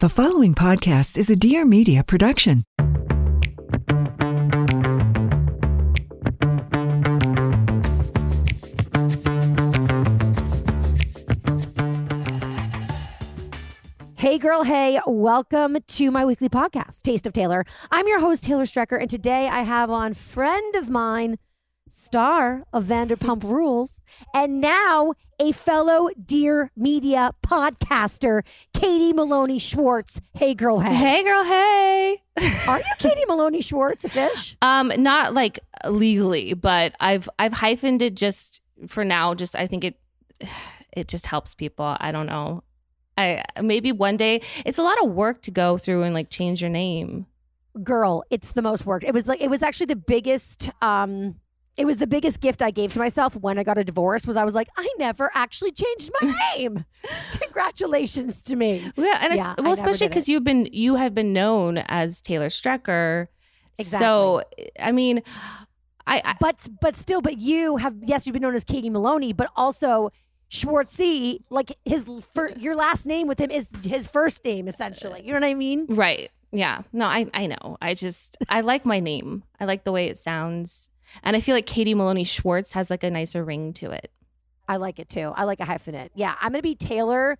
The following podcast is a Dear Media production. Hey, girl, hey, welcome to my weekly podcast, Taste of Taylor. I'm your host, Taylor Strecker, and today I have on friend of mine, star of Vanderpump Rules, and now a fellow Dear Media podcaster, Katie Maloney Schwartz. Hey, girl, hey. Hey, girl. Hey. Are you Katie Maloney Schwartz, a fish? Um, not like legally, but I've I've hyphened it just for now. Just I think it it just helps people. I don't know. I maybe one day it's a lot of work to go through and like change your name. Girl, it's the most work. It was like, it was actually the biggest, um, it was the biggest gift I gave to myself when I got a divorce was I was like, I never actually changed my name. Congratulations to me. Yeah, and Yeah, well, especially because you've been you had been known as Taylor Strecker. Exactly. So I mean, I, I But but still, but you have yes, you've been known as Katie Maloney, but also Schwartzy, like his fir- your last name with him is his first name essentially. You know what I mean? right. Yeah. No, I I know. I just I like my name. I like the way it sounds. And I feel like Katie Maloney Schwartz has like a nicer ring to it. I like it too. I like a hyphenate. Yeah, I'm gonna be Taylor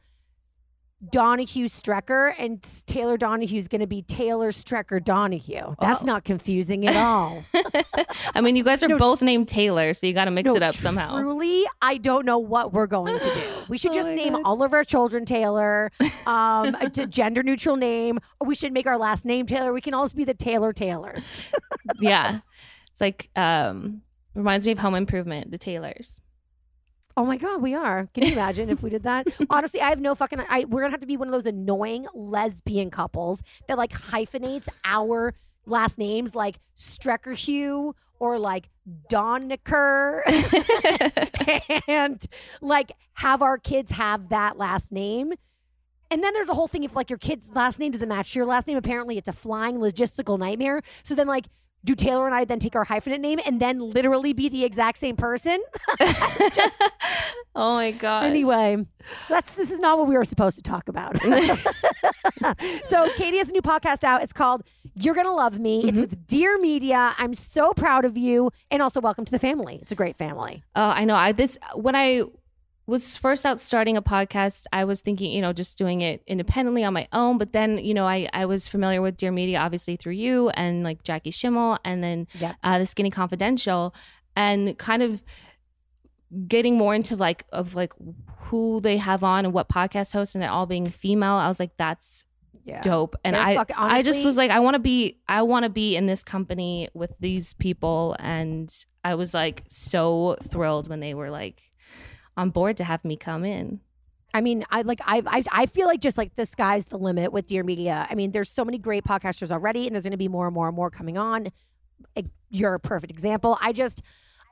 Donahue Strecker, and Taylor Donahue is gonna be Taylor Strecker Donahue. That's Oh. not confusing at all. I mean, you guys are No. both named Taylor, so you got to mix No, it up somehow. Truly, I don't know what we're going to do. We should Oh just name God. all of our children Taylor, um, a t- gender neutral name. We should make our last name Taylor. We can also be the Taylor Taylors. yeah. It's like um reminds me of Home Improvement, the Taylors. Oh my God, we are. Can you imagine if we did that? Honestly, I have no fucking. I, we're gonna have to be one of those annoying lesbian couples that like hyphenates our last names, like Streckerhue or like Donniker, and like have our kids have that last name. And then there's a whole thing if like your kid's last name doesn't match your last name. Apparently, it's a flying logistical nightmare. So then like. Do Taylor and I then take our hyphenate name and then literally be the exact same person? oh my god. Anyway, that's this is not what we were supposed to talk about. so Katie has a new podcast out. It's called You're Gonna Love Me. It's mm-hmm. with Dear Media. I'm so proud of you. And also welcome to the family. It's a great family. Oh, I know. I this when I was first out starting a podcast, I was thinking, you know, just doing it independently on my own. But then, you know, I I was familiar with Dear Media, obviously through you and like Jackie Schimmel, and then Yep. uh, the Skinny Confidential, and kind of getting more into like of like who they have on and what podcast hosts and it all being female. I was like, that's Yeah. dope. And They're I fucking- I just was like, I want to be I want to be in this company with these people, and I was like so thrilled when they were like on board to have me come in. I mean, I like I, I I feel like just like the sky's the limit with Dear Media. I mean, there's so many great podcasters already, and there's going to be more and more and more coming on. You're a perfect example. I just,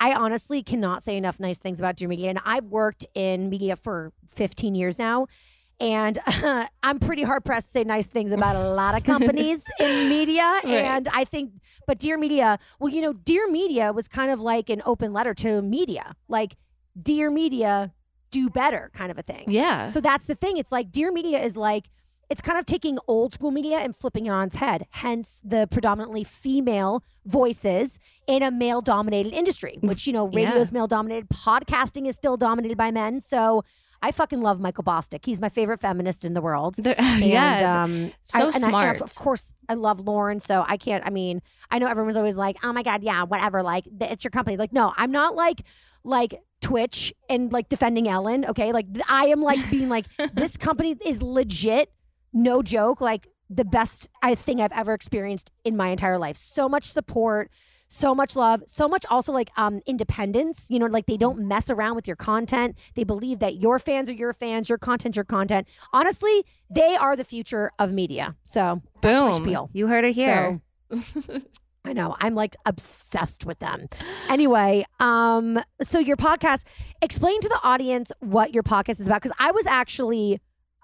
I honestly cannot say enough nice things about Dear Media, and I've worked in media for 15 years now. And I'm pretty hard pressed to say nice things about a lot of companies in media. And I think, but Dear Media, well, you know, Dear Media was kind of like an open letter to media. Like, Dear Media, do better kind of a thing. Yeah. So that's the thing. It's like Dear Media is like it's kind of taking old school media and flipping it on its head. Hence the predominantly female voices in a male dominated industry, which you know radio Yeah. is male dominated, podcasting is still dominated by men. So I fucking love Michael Bosstick. He's my favorite feminist in the world. They're- And, yeah. um, so I- and I- and smart. of course, I love Lauryn, so I can't. I mean, I know everyone's always like, "Oh my god, yeah, whatever." Like, it's your company. Like, no, I'm not like like Twitch and like defending Ellen. Okay, like I am like being like, this company is legit, no joke. Like the best I thing I've ever experienced in my entire life. So much support, so much love, so much also like um independence. You know, like they don't mess around with your content. They believe that your fans are your fans, your content, your content. Honestly, they are the future of media. So Boom. You heard it here. I know. I'm like obsessed with them. Anyway, um, so your podcast, explain to the audience what your podcast is about. Cause I was actually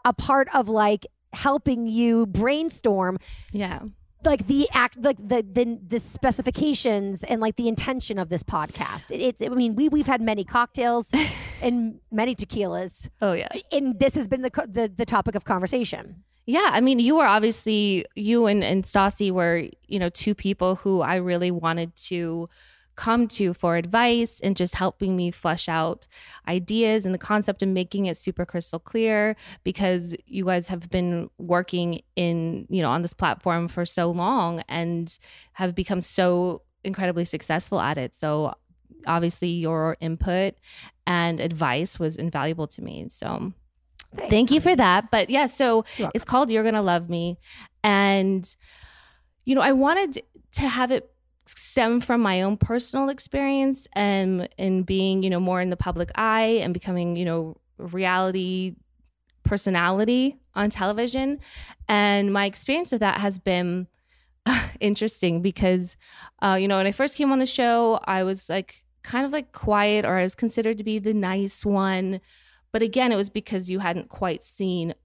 a part of like helping you brainstorm yeah. like the act like the the the specifications and like the intention of this podcast. It, it's I mean, we we've had many cocktails and many tequilas. Oh yeah. And this has been the the, the topic of conversation. Yeah, I mean, you were obviously you and and Stassi were you know two people who I really wanted to come to for advice and just helping me flesh out ideas and the concept and making it super crystal clear because you guys have been working in you know on this platform for so long and have become so incredibly successful at it. So obviously your input and advice was invaluable to me. So Thanks, Thank you honey. for that. But yeah, so it's called You're Gonna Love Me. And, you know, I wanted to have it stem from my own personal experience and in being, you know, more in the public eye and becoming, you know, reality personality on television. And my experience with that has been interesting because, uh, you know, when I first came on the show, I was like kind of like quiet or I was considered to be the nice one. But again, it was because you hadn't quite seen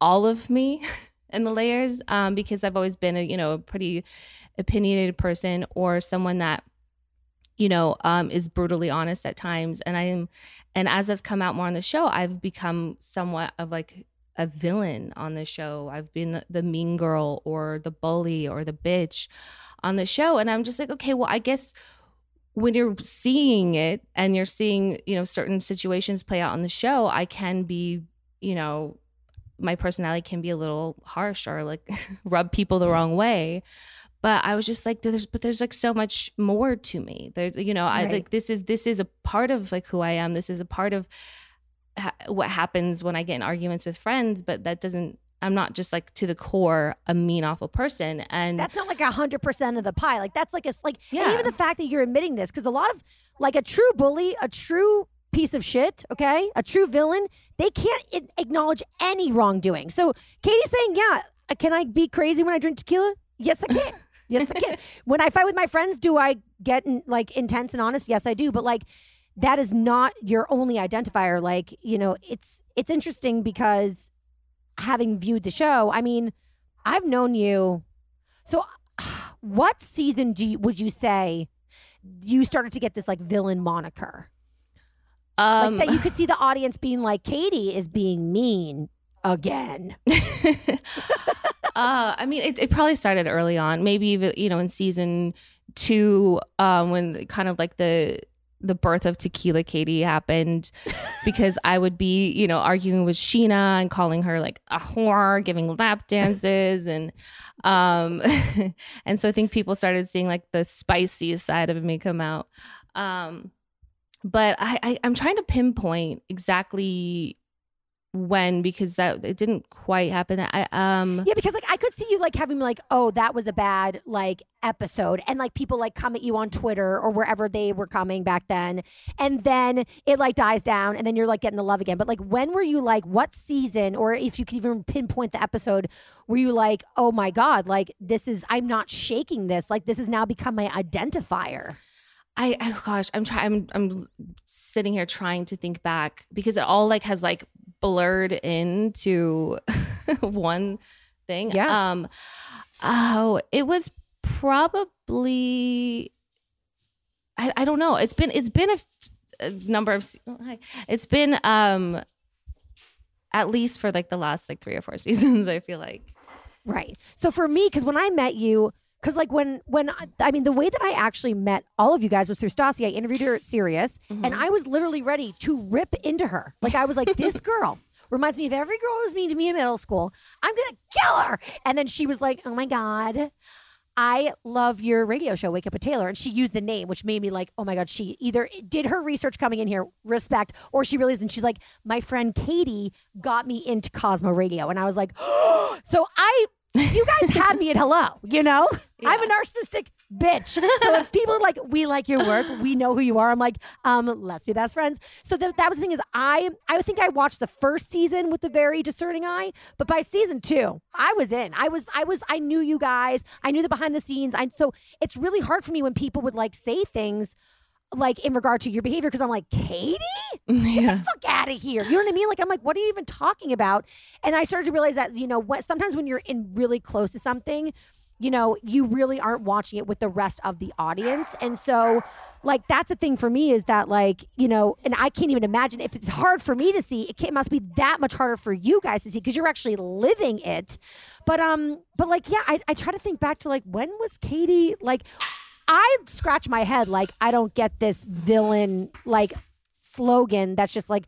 all of me and the layers um, because I've always been a, you know, a pretty opinionated person or someone that you know um, is brutally honest at times. And i am and as that's come out more on the show i've become somewhat of like a villain on the show. I've been the mean girl or the bully or the bitch on the show. And i'm just like okay well i guess when you're seeing it and you're seeing you know certain situations play out on the show i can be you know my personality can be a little harsh or like rub people the wrong way. But i was just like there's but there's like so much more to me. There you know i Right. like this is this is a part of like who i am. This is a part of ha- what happens when i get in arguments with friends but that doesn't i'm not just like to the core a mean awful person and That's not like a hundred percent of the pie. Like that's like a like Yeah. even the fact that you're admitting this because a lot of like a true bully, a true piece of shit, okay, a true villain, they can't acknowledge any wrongdoing. So Katie's saying, yeah, uh, can I be crazy when I drink tequila? Yes, I can. yes, I can. When I fight with my friends, do I get in, like intense and honest? Yes, I do. But like that is not your only identifier. Like you know, it's it's interesting because having viewed the show, I mean, I've known you. So, what season do you, would you say you started to get this like villain moniker? um like that you could see the audience being like, Katie is being mean again. uh, I mean, it, it probably started early on, maybe even you know in season two, um, when kind of like the the birth of Tequila Katie happened, because I would be you know arguing with Scheana and calling her like a whore, giving lap dances, and um, and so I think people started seeing like the spicy side of me come out. Um, but I, I I'm trying to pinpoint exactly when because that it didn't quite happen. I um Yeah, because like I could see you like having like, oh, that was a bad like episode, and like people like come at you on Twitter or wherever they were coming back then, and then it like dies down, and then you're like getting the love again. But like, when were you like, what season, or if you could even pinpoint the episode, were you like, oh my god, like this is I'm not shaking this, like this has now become my identifier. I oh gosh, I'm trying. I'm I'm sitting here trying to think back because it all like has like blurred into one thing. Yeah. Um. Oh, it was probably. I I don't know. It's been it's been been a number of. oh. It's been um. At least for like the last like three or four seasons, I feel like. Right. So for me, because when I met you, because like when when I, I mean the way that I actually met all of you guys was through Stassi. I interviewed her at Sirius, and mm-hmm. I was literally ready to rip into her. Like I was like, this girl reminds me of every girl who was mean to me in middle school. I'm gonna kill her. And then she was like, oh my god. I love your radio show, Wake Up with Taylor. And she used the name, which made me like, oh my God, she either did her research coming in here, respect, or she really isn't. She's like, my friend Katie got me into Cosmo Radio. And I was like, oh! so I, you guys had me at hello, you know? I'm a narcissistic bitch. So if people are like, we like your work, we know who you are. I'm like, um, let's be best friends. So that that was the thing is I I think I watched the first season with a very discerning eye, but by season two, I was in. I was I was I knew you guys. I knew the behind the scenes. I so it's really hard for me when people would like say things like in regard to your behavior because I'm like, Katie? Get Yeah. the fuck out of here. You know what I mean? Like, I'm like, what are you even talking about? And I started to realize that, you know, what, sometimes when you're in really close to something, you know, you really aren't watching it with the rest of the audience. And so, like, that's the thing for me is that, like, you know, and I can't even imagine if it's hard for me to see, it, it must be that much harder for you guys to see because you're actually living it. But, um, but like, yeah, I, I try to think back to like, when was Katie, like, I scratch my head like I don't get this villain like slogan that's just like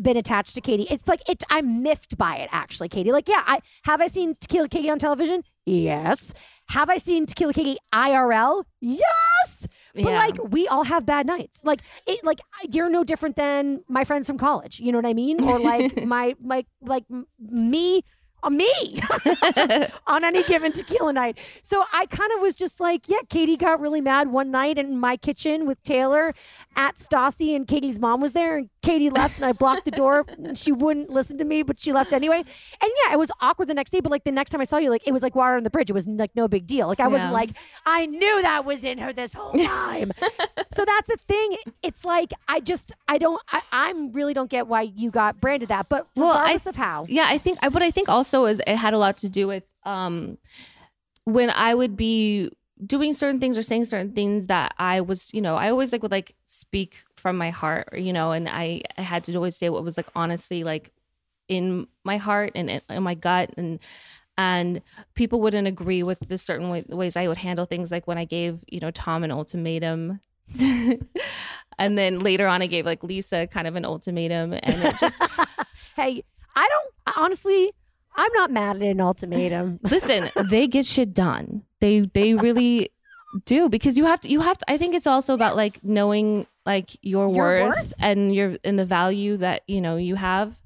been attached to Katie. It's like it I'm miffed by it actually, Katie. Like, yeah, I have I seen Tequila Katie on television? Yes. Have I seen Tequila Katie IRL? Yes. But Yeah. like we all have bad nights. Like it like you're no different than my friends from college. You know what I mean? Or like my like like me me on any given tequila night. So I kind of was just like, yeah, Katie got really mad one night in my kitchen with Taylor at Stassi, and Katie's mom was there, and Katie left, and I blocked the door. And she wouldn't listen to me, but she left anyway. And yeah, it was awkward the next day, but like the next time I saw you, like it was like water on the bridge. It was like no big deal. Like I wasn't Yeah. like, I knew that was in her this whole time. so that's the thing. It's like I just I don't I, I'm really don't get why you got branded that, but Well, I regardless of how. Yeah, I think I what I think also is it had a lot to do with um when I would be doing certain things or saying certain things that I was, you know, I always like would like speak from my heart, you know, and I, I had to always say what was like honestly like in my heart and in, in my gut and and people wouldn't agree with the certain way, ways I would handle things like when I gave, you know, Tom an ultimatum. and then later on I gave like Lisa kind of an ultimatum and it just Hey, I don't honestly. I'm not mad at an ultimatum. listen they get shit done they they really do because you have to you have to i think it's also about like knowing like your, Your worth, worth? and your and the value that you know you have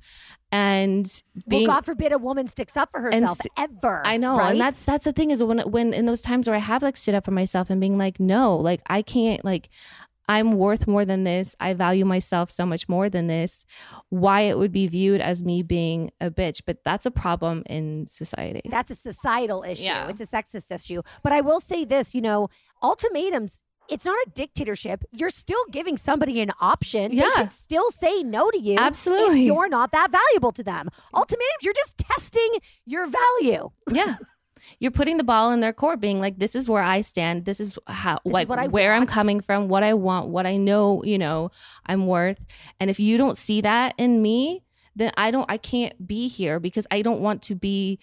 and well, God forbid a woman sticks up for herself s- ever. I know, right? and that's that's the thing is when when in those times where I have like stood up for myself and being like, no, like I can't like I'm worth more than this. I value myself so much more than this. Why it would be viewed as me being a bitch, but that's a problem in society. that's a societal issue. Yeah. It's a sexist issue. But I will say this, you know, ultimatums. It's not a dictatorship. You're still giving somebody an option. Yeah. They can still say no to you. Absolutely. If you're not that valuable to them. Ultimatums, you're just testing your value. yeah you're putting the ball in their court being like this is where i stand. This is how is like what I where i'm coming from what i want what i know you know i'm worth. And if you don't see that in me then i don't i can't be here because i don't want to be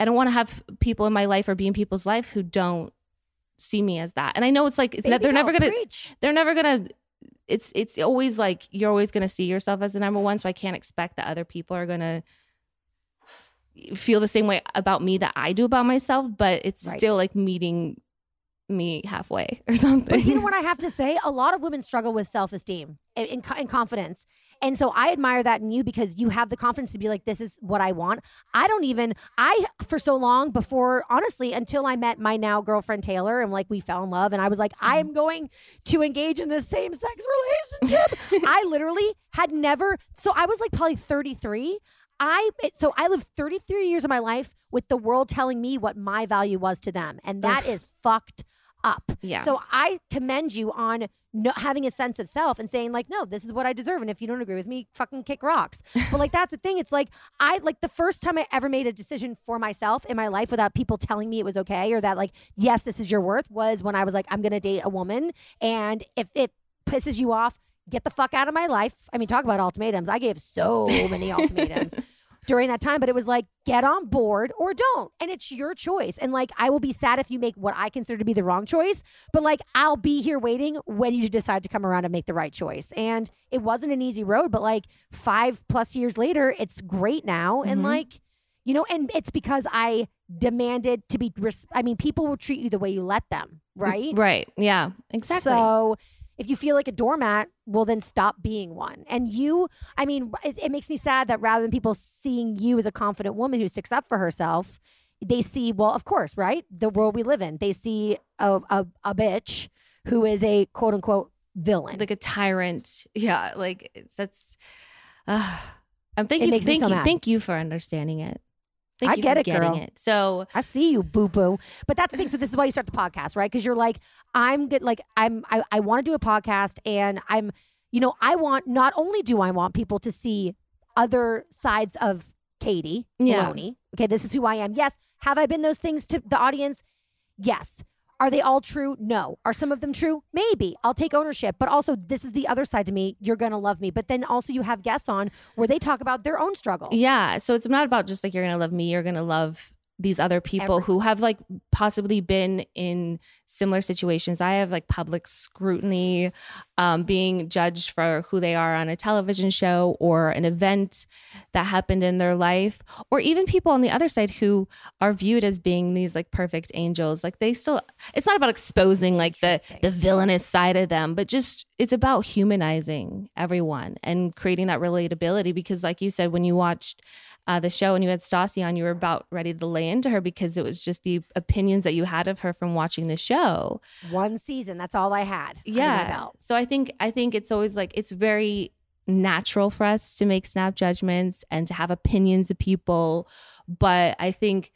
i don't want to have people in my life or be in people's life who don't see me as that. And i know it's like it's not, they're never gonna preach. they're never gonna it's it's always like you're always gonna see yourself as the number one so i can't expect that other people are gonna feel the same way about me that i do about myself but it's Right. still like meeting me halfway or something But you know what I have to say? A lot of women struggle with self esteem and, and, and confidence. And so I admire that in you because you have the confidence to be like, this is what I want. I don't even, I, for so long before, honestly, until I met my now girlfriend Taylor and like we fell in love and I was like, mm-hmm. I am going to engage in this same sex relationship. I literally had never, so I was like probably 33. I so I lived 33 years of my life with the world telling me what my value was to them, and that is fucked up. Yeah. So I commend you on no, having a sense of self and saying like, no, this is what I deserve, and if you don't agree with me, fucking kick rocks. but like that's the thing. It's like I like the first time I ever made a decision for myself in my life without people telling me it was okay or that like, yes, this is your worth was when I was like, I'm gonna date a woman, and if it pisses you off. Get the fuck out of my life. I mean, talk about ultimatums. I gave so many ultimatums during that time, but it was like, get on board or don't. And it's your choice. And like, I will be sad if you make what I consider to be the wrong choice, but like, I'll be here waiting when you decide to come around and make the right choice. And it wasn't an easy road, but like five plus years later, it's great now. And Mhm. like, you know, and it's because I demanded to be, res- I mean, people will treat you the way you let them, right? right yeah exactly So if you feel like a doormat, well, then stop being one. And you, I mean, it, it makes me sad that rather than people seeing you as a confident woman who sticks up for herself, they see, well, of course, right? The world we live in. They see a, a, a bitch who is a quote unquote villain. like a tyrant. Yeah, like that's. Uh, I'm thank It you, thank you, thank you for understanding it. Thank I get it, getting girl. it. So I see you, boo boo. But that's the thing. So this is why you start the podcast, right? Because you're like, I'm good. Like I'm, I, I want to do a podcast, and I'm, you know, I want. Not only do I want people to see other sides of Katie Yeah. Maloney. Okay, this is who I am. Yes. Have I been those things to the audience? Yes. Are they all true? No. Are some of them true? Maybe. I'll take ownership. But also, this is the other side to me. You're going to love me. But then also, you have guests on where they talk about their own struggles. Yeah. So it's not about just like you're gonna love me, you're gonna love these other people who have like possibly been in similar situations. I have like public scrutiny, um, being judged for who they are on a television show or an event that happened in their life, or even people on the other side who are viewed as being these like perfect angels. Like they still, it's not about exposing like the the villainous side of them, but just it's about humanizing everyone and creating that relatability. Because, like you said, when you watched uh, the show and you had Stassi on, you were about ready to lay into her because it was just the opinions that you had of her from watching the show. One season. That's all I had. Yeah. So I think I think it's always like it's very natural for us to make snap judgments and to have opinions of people, but I think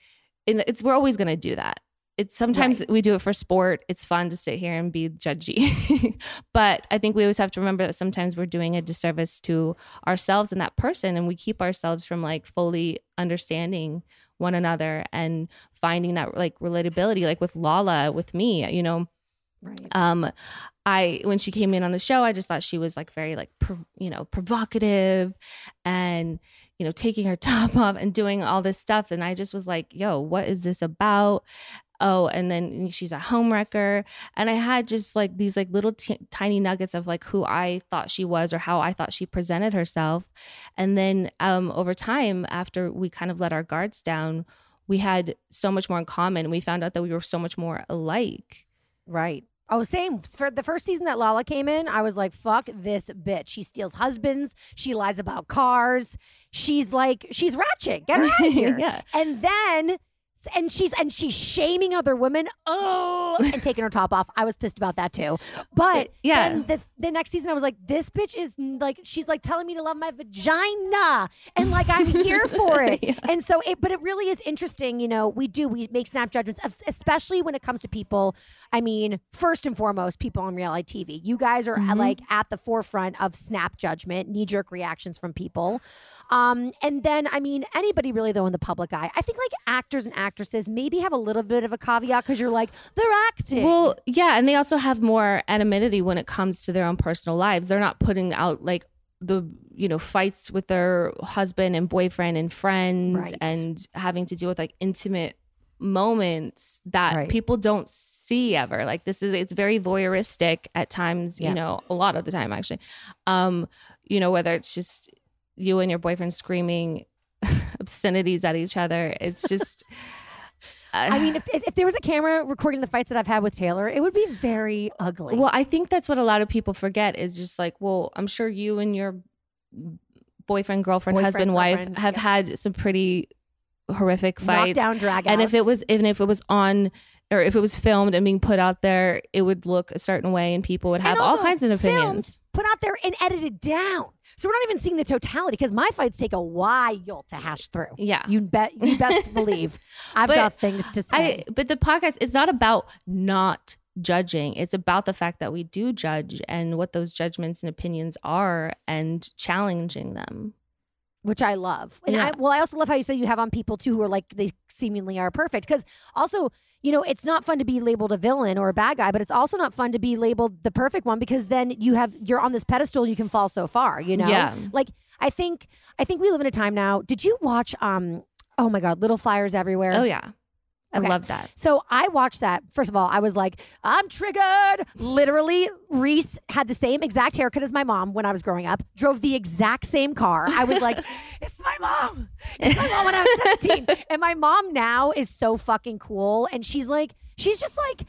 in, it's we're always going to do that. It's sometimes we do it for sport. It's fun to sit here and be judgy. but I think we always have to remember that sometimes we're doing a disservice to ourselves and that person and we keep ourselves from like fully understanding one another and finding that like relatability like with Lala with me, you know Right. um i when she came in on the show i just thought she was like very like you know provocative and you know taking her top off and doing all this stuff and i just was like yo what is this about oh and then she's a homewrecker and i had just like these like little t- tiny nuggets of like who i thought she was or how i thought she presented herself and then um over time after we kind of let our guards down we had so much more in common we found out that we were so much more alike Right. Oh, same. For the first season that Lala came in, I was like, fuck this bitch. She steals husbands. She lies about cars. She's like, she's ratchet. Get her out of here. yeah And then, and she's and she's shaming other women. Oh, and taking her top off. I was pissed about that too. But Yeah. then the the next season, I was like, this bitch is like, she's like telling me to love my vagina, and like I'm here for it. Yeah. And so it, but it really is interesting. You know, we do we make snap judgments, especially when it comes to people. I mean, first and foremost, people on reality TV. You guys are Mhm. like at the forefront of snap judgment, knee jerk reactions from people. Um, and then, I mean, anybody really though in the public eye, I think like actors and actresses maybe have a little bit of a caveat because you're like they're acting. Well, yeah, and they also have more anonymity when it comes to their own personal lives. They're not putting out like the you know fights with their husband and boyfriend and friends Right. and having to deal with like intimate moments that Right. people don't see ever like this is it's very voyeuristic at times Yeah. you know a lot of the time actually um you know whether it's just you and your boyfriend screaming obscenities at each other it's just I mean, if, if, if there was a camera recording the fights that I've had with Taylor, it would be very ugly. Well, I think that's what a lot of people forget is just like, well, I'm sure you and your boyfriend, girlfriend, Boyfriend, husband, wife have yeah. had some pretty horrific fights. knockdown drag and if it was even if it was on or if it was filmed and being put out there, it would look a certain way and people would have all kinds of opinions. put out there and edited down. So we're not even seeing the totality because my fights take a while to hash through. Yeah. You bet. You best believe I've But got things to say. I but the podcast is not about not judging. It's about the fact that we do judge and what those judgments and opinions are and challenging them. which I love. And Yeah. I well, I also love how you say you have on people too who are like they seemingly are perfect. Because also, you know, it's not fun to be labeled a villain or a bad guy, but it's also not fun to be labeled the perfect one because then you have you're on this pedestal, you can fall so far. You know, Yeah. Like I think I think we live in a time now. Did you watch? um Oh my God, Little Fires Everywhere. Oh yeah. I love that. So I watched that. First of all, I was like, I'm triggered. Literally, Reese had the same exact haircut as my mom when I was growing up, drove the exact same car. I was like, it's my mom. It's my mom when I was 17. and my mom now is so fucking cool. And she's like, she's just like,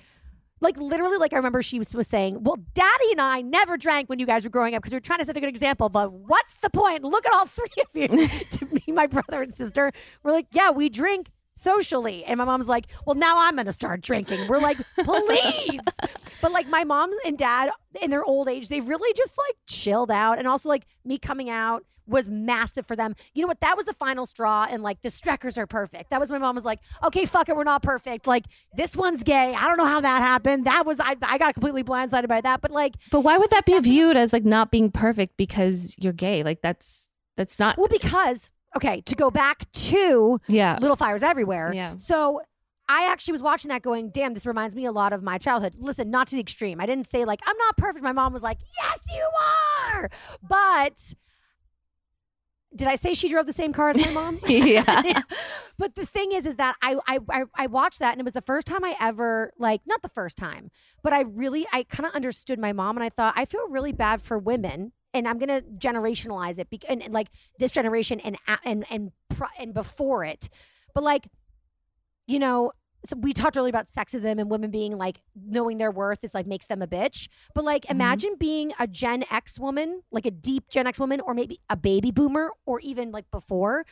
like literally, like I remember she was, was saying, "Well, Daddy and I never drank when you guys were growing up because we are trying to set a good example. But what's the point? Look at all three of you, to me, my brother and sister. We're like, yeah, we drink socially. And my mom's like, well, now I'm going to start drinking. We're like, please. but like my mom and dad in their old age, they've really just like chilled out. And also like me coming out was massive for them. You know what? That was the final straw. And like the Streckers are perfect. That was my mom was like, okay, fuck it. We're not perfect. Like this one's gay. I don't know how that happened. That was, I, I got completely blindsided by that. But like, But why would that be viewed as like not being perfect because you're gay? Like that's that's not well, because, okay, to go back to yeah. Little Fires Everywhere. Yeah. So I actually was watching that going, damn, this reminds me a lot of my childhood. Listen, not to the extreme. I didn't say like, I'm not perfect. My mom was like, yes, you are. But did I say she drove the same car as my mom? yeah. but the thing is, is that I, I I I watched that and it was the first time I ever like not the first time, but I really I kind of understood my mom and I thought I feel really bad for women and I'm gonna generationalize it bec- and, and like this generation and and and and before it, but like you know. So we talked earlier about sexism and women being like knowing their worth is like makes them a bitch. But like Mhm. imagine being a Gen X woman, like a deep Gen X woman, or maybe a baby boomer, or even like before,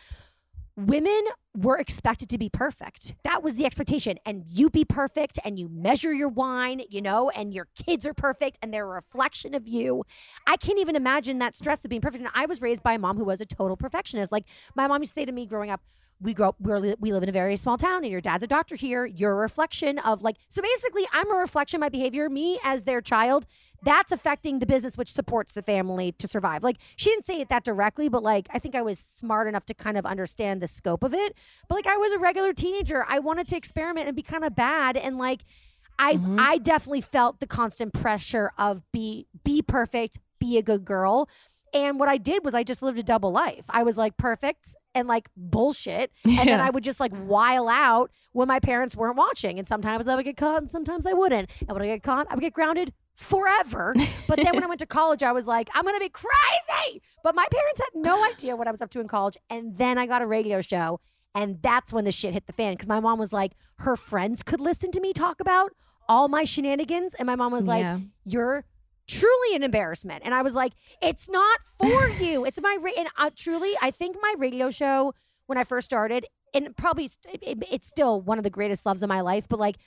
women were expected to be perfect. That was the expectation. And you be perfect and you measure your wine, you know, and your kids are perfect and they're a reflection of you. I can't even imagine that stress of being perfect. And I was raised by a mom who was a total perfectionist. Like my mom used to say to me growing up, we grow up, we're, we live in a very small town and your dad's a doctor here. You're a reflection of like, so basically I'm a reflection of my behavior. Me as their child, that's affecting the business which supports the family to survive. Like she didn't say it that directly, but like I think I was smart enough to kind of understand the scope of it. But like I was a regular teenager. I wanted to experiment and be kind of bad and like I Mhm. I definitely felt the constant pressure of be be perfect, be a good girl. And what I did was I just lived a double life. I was like perfect and like bullshit. And then I would just like while out when my parents weren't watching. And sometimes I would get caught and sometimes I wouldn't. And when I get caught, I would get grounded forever. But then when I went to college, I was like, I'm gonna be crazy. But my parents had no idea what I was up to in college. And then I got a radio show. And that's when the shit hit the fan. Because my mom was like, her friends could listen to me talk about all my shenanigans. And my mom was like, Yeah. You're truly an embarrassment. And I was like, It's not for you. It's my, ra-. and uh, truly, I think my radio show when I first started, and probably st- it, it's still one of the greatest loves of my life, but like,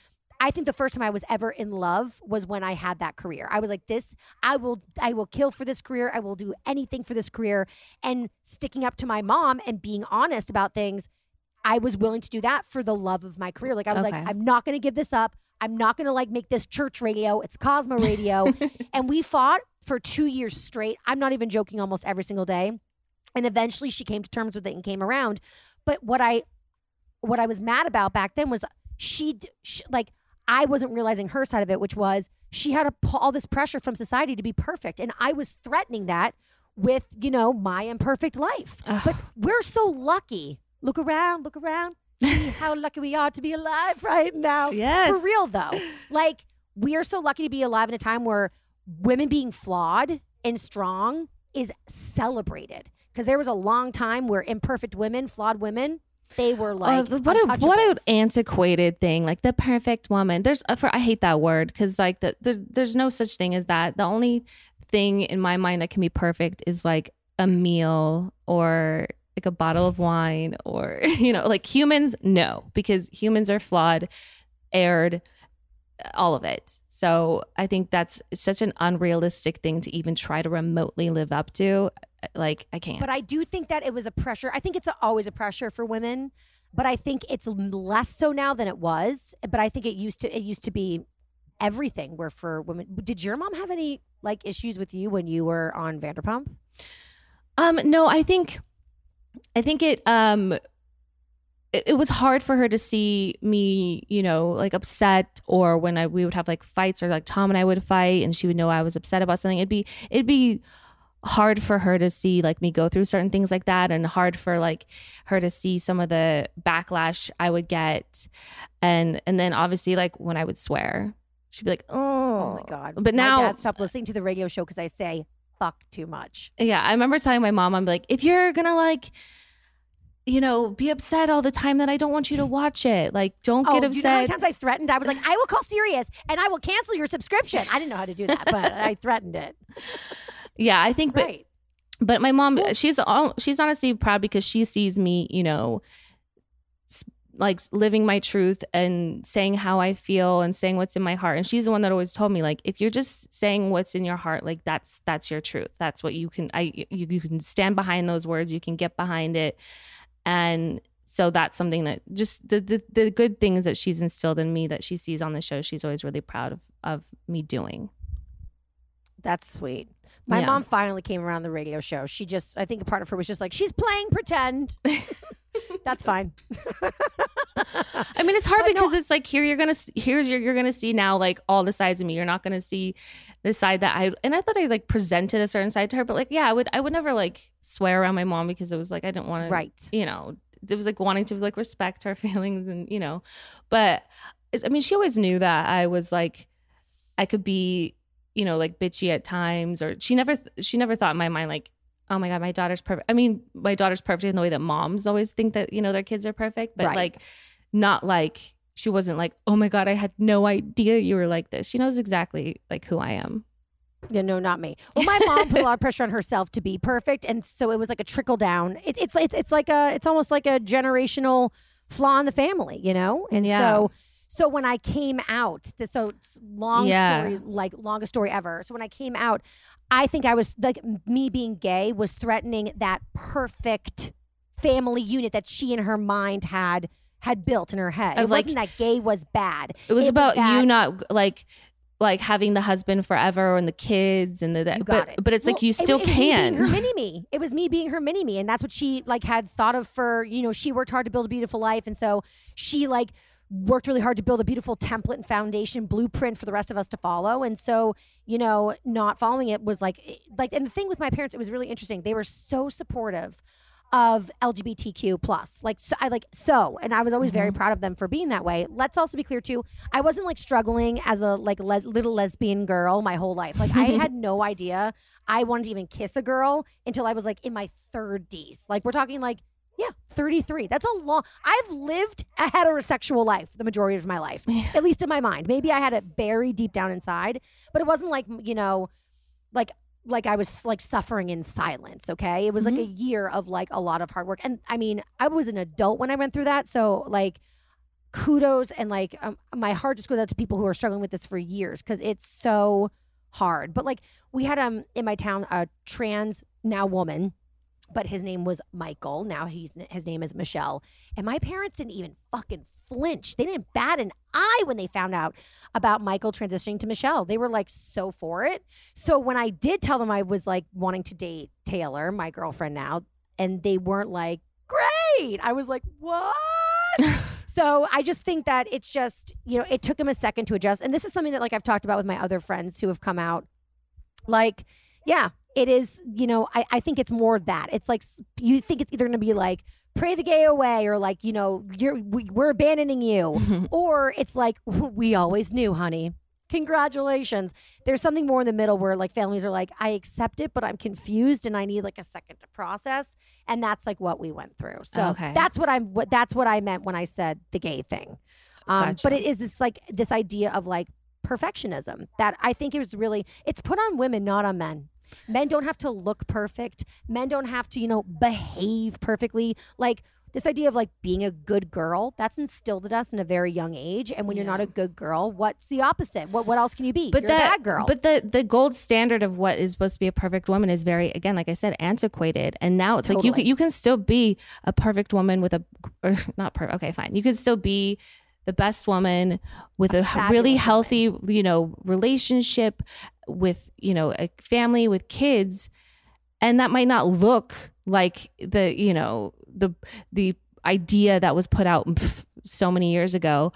I think the first time I was ever in love was when I had that career. I was like, this, I will, I will kill for this career. I will do anything for this career. And sticking up to my mom and being honest about things, I was willing to do that for the love of my career. Like I was like, I'm not going to give this up. I'm not going to like make this church radio. It's Cosmo Radio. and we fought for two years straight. I'm not even joking almost every single day. And eventually she came to terms with it and came around. But what I, what I was mad about back then was she, d- sh like, I wasn't realizing her side of it, which was she had a, all this pressure from society to be perfect. And I was threatening that with, you know, my imperfect life. Ugh. But we're so lucky. Look around, look around. How lucky we are to be alive right now. Yes. For real, though. Like, we are so lucky to be alive in a time where women being flawed and strong is celebrated. Because there was a long time where imperfect women, flawed women, they were like Oh, what a what an antiquated thing like the perfect woman there's uh, for i hate that word because like the, the there's no such thing as that the only thing in my mind that can be perfect is like a meal or like a bottle of wine or you know like humans no because humans are flawed aired all of it so i think that's such an unrealistic thing to even try to remotely live up to like i can't But I do think that it was a pressure. I think it's always a pressure for women, but I think it's less so now than it was. But I think it used to it used to be everything where for women. Did your mom have any like issues with you when you were on Vanderpump? Um, no, I think, I think it, um, it, it was hard for her to see me, you know, like upset or when I, we would have like fights or like Tom and I would fight and she would know I was upset about something. It'd be, it'd be hard for her to see like me go through certain things like that and hard for like her to see some of the backlash I would get. And, and then obviously like when I would swear, she'd be like, oh, Oh my god! But my now- dad stopped listening to the radio show because I say fuck too much. Yeah, I remember telling my mom, I'm like, if you're gonna like, you know, be upset all the time, then I don't want you to watch it. Like, don't Oh, get do you know how many times I threatened? I was like, I will call Sirius and I will cancel your subscription. I didn't know how to do that, but I threatened it. yeah, I think, but Right. but my mom, she's all, she's honestly proud because she sees me, you know, like living my truth and saying how I feel and saying what's in my heart. And she's the one that always told me like if you're just saying what's in your heart, like that's that's your truth. That's what you can I you, you can stand behind those words, you can get behind it. And so that's something that just the, the the good things that she's instilled in me that she sees on the show, she's always really proud of of me doing. That's sweet. My Yeah. mom finally came around the radio show. She just, I think a part of her was just like, she's playing pretend. That's fine. I mean, it's hard But no- because it's like here you're gonna here's you're, you're gonna see now like all the sides of me. You're not gonna see the side that I and I thought I like presented a certain side to her, but like yeah, I would I would never like swear around my mom because it was like I didn't want to Right. you know it was like wanting to like respect her feelings and you know, but I mean she always knew that I was like I could be you know like bitchy at times or she never she never thought in my mind like oh my god my daughter's perfect i mean my daughter's perfect in the way that moms always think that you know their kids are perfect but Right. like not like she wasn't like oh my god i had no idea you were like this she knows exactly like who i am Yeah, no, not me. Well, my mom put a lot of pressure on herself to be perfect, and so it was like a trickle down. It, it's it's it's like a it's almost like a generational flaw in the family, you know. And Yeah. so so when I came out, this so it's long Yeah. story, like longest story ever. So when I came out, I think I was like me being gay was threatening that perfect family unit that she in her mind had had built in her head. Of, it like- wasn't that gay was bad. it was It was about that- you not like like having the husband forever and the kids and the that You got but it. but it's like Well, you it- still it was me being her can mini me. It was me being her mini me, and that's what she like had thought of for you know. She worked hard to build a beautiful life, and so she like worked really hard to build a beautiful template and foundation blueprint for the rest of us to follow. And so you know, not following it was like like. And the thing with my parents, it was really interesting. They were so supportive of LGBTQ plus. Like so, I like so, and I was always very mm-hmm. proud of them for being that way. Let's also be clear too. I wasn't like struggling as a like le- little lesbian girl my whole life. Like I had no idea I wanted to even kiss a girl until I was like in my 30s. Like we're talking like 33. That's a long. I've lived a heterosexual life the majority of my life, at least in my mind. Maybe I had it buried deep down inside, but it wasn't like you know, like like I was like suffering in silence. Okay, it was like a year of like a lot of hard work, and I mean, I was an adult when I went through that, so like kudos and like um, my heart just goes out to people who are struggling with this for years because it's so hard. But like we had um in my town a trans now woman but his name was Michael. Now he's his name is Michelle. And my parents didn't even fucking flinch. They didn't bat an eye when they found out about Michael transitioning to Michelle. They were like so for it. So when I did tell them I was like wanting to date Taylor, my girlfriend now, and they weren't like, "Great." I was like, "What?" So I just think that it's just, you know, it took him a second to adjust. And this is something that like I've talked about with my other friends who have come out. Like, yeah, it is, you know, I, I think it's more that. It's like you think it's either going to be like pray the gay away or like, you know, you're we, we're abandoning you or it's like we always knew, honey. Congratulations. There's something more in the middle where like families are like, I accept it, but I'm confused and I need like a second to process. And that's like what we went through. So Okay. that's what I'm what that's what I meant when I said the gay thing. Um, Gotcha. but it is this like this idea of like perfectionism that I think is really it's put on women, not on men. Men don't have to look perfect. Men don't have to, you know, behave perfectly. Like this idea of like being a good girl, that's instilled in us in a very young age. And when you're not a good girl, what's the opposite? What what else can you be? but you're that a bad girl. but the the gold standard of what is supposed to be a perfect woman is very again like i said antiquated and now it's like you can you can still be a perfect woman with a or not perfect okay fine you can still be the best woman with a really fabulous healthy you know relationship with you know a family with kids and that might not look like the you know the the idea that was put out so many years ago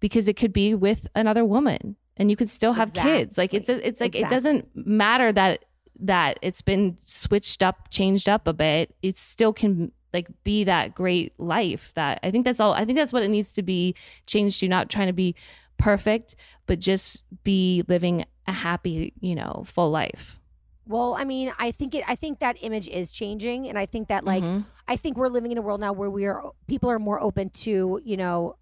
because it could be with another woman and you could still have kids. Like it's a, it's like it doesn't matter that that it's been switched up changed up a bit. It still can like be that great life that i think that's all i think that's what it needs to be changed to not trying to be perfect but just be living a happy you know full life well, I mean, I think it I think that image is changing. And I think that like Mhm. I think we're living in a world now where we are people are more open to, you know,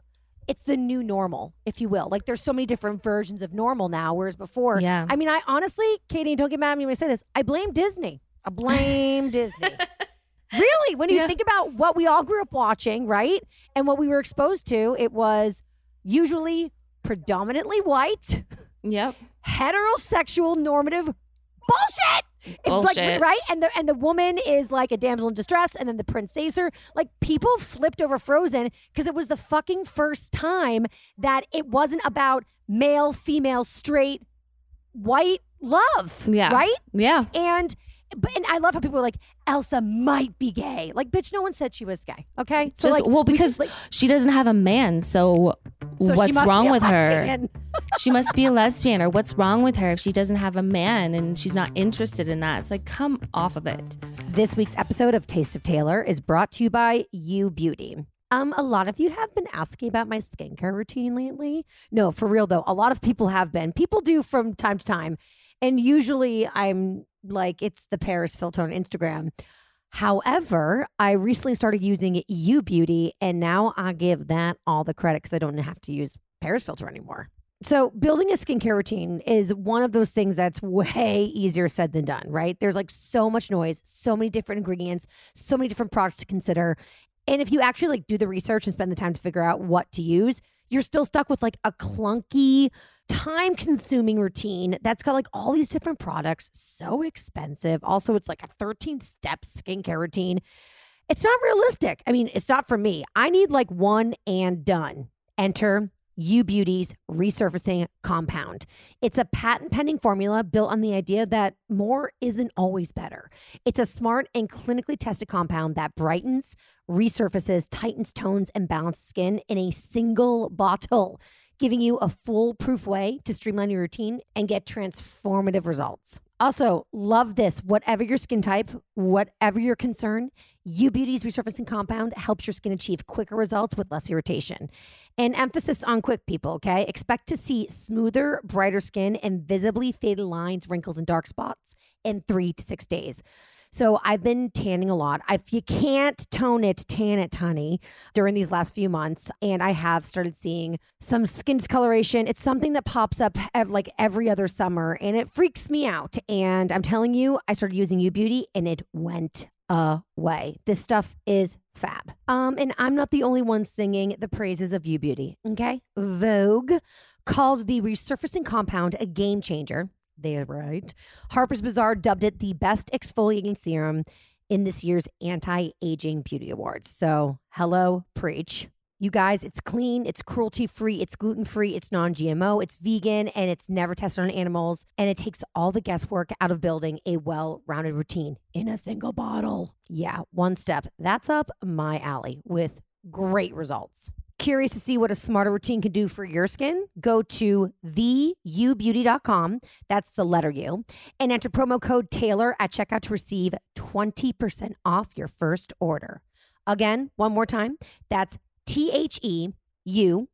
it's the new normal, if you will. Like there's so many different versions of normal now, whereas before, Yeah. I mean, I honestly, Katie, don't get mad at me when I say this. I blame Disney. I blame Disney. Really, when you Yeah. think about what we all grew up watching, right? And what we were exposed to, it was usually predominantly white, Yep. heterosexual normative bullshit. It's like Bullshit. right, and the and the woman is like a damsel in distress, and then the prince saves her. Like people flipped over Frozen because it was the fucking first time that it wasn't about male, female, straight, white love. Yeah. right. Yeah. And but and I love how people are like Elsa might be gay. Like, bitch, no one said she was gay. Okay, Just- like, well, because just, like, she doesn't have a man, so, so what's wrong with her? she must be a lesbian, or what's wrong with her if she doesn't have a man and she's not interested in that? It's like, come off of it. This week's episode of Taste of Taylor is brought to you by U Beauty. Um, a lot of you have been asking about my skincare routine lately. No, for real though, a lot of people have been. People do from time to time, and usually I'm like, it's the Paris filter on Instagram. However, I recently started using U Beauty, and now I give that all the credit because I don't have to use Paris filter anymore. So, building a skincare routine is one of those things that's way easier said than done, right? There's like so much noise, so many different ingredients, so many different products to consider. And if you actually like do the research and spend the time to figure out what to use, you're still stuck with like a clunky, time consuming routine that's got like all these different products, so expensive. Also, it's like a 13 step skincare routine. It's not realistic. I mean, it's not for me. I need like one and done. Enter U Beauty's resurfacing compound. It's a patent pending formula built on the idea that more isn't always better. It's a smart and clinically tested compound that brightens, resurfaces, tightens tones, and balances skin in a single bottle, giving you a foolproof way to streamline your routine and get transformative results. Also, love this. Whatever your skin type, whatever your concern, U Beauty's resurfacing compound helps your skin achieve quicker results with less irritation. And emphasis on quick people, okay? Expect to see smoother, brighter skin and visibly faded lines, wrinkles, and dark spots in three to six days. So I've been tanning a lot. If you can't tone it, tan it, honey, during these last few months. And I have started seeing some skin discoloration. It's something that pops up ev- like every other summer and it freaks me out. And I'm telling you, I started using U Beauty and it went away. This stuff is fab. Um, and I'm not the only one singing the praises of U Beauty. Okay. Vogue called the resurfacing compound a game changer. They're right. Harper's Bazaar dubbed it the best exfoliating serum in this year's anti aging beauty awards. So, hello, preach. You guys, it's clean, it's cruelty free, it's gluten free, it's non GMO, it's vegan, and it's never tested on animals. And it takes all the guesswork out of building a well rounded routine in a single bottle. Yeah, one step. That's up my alley with great results. Curious to see what a smarter routine can do for your skin? Go to theubeauty.com. That's the letter U. And enter promo code Taylor at checkout to receive 20% off your first order. Again, one more time. That's T H E U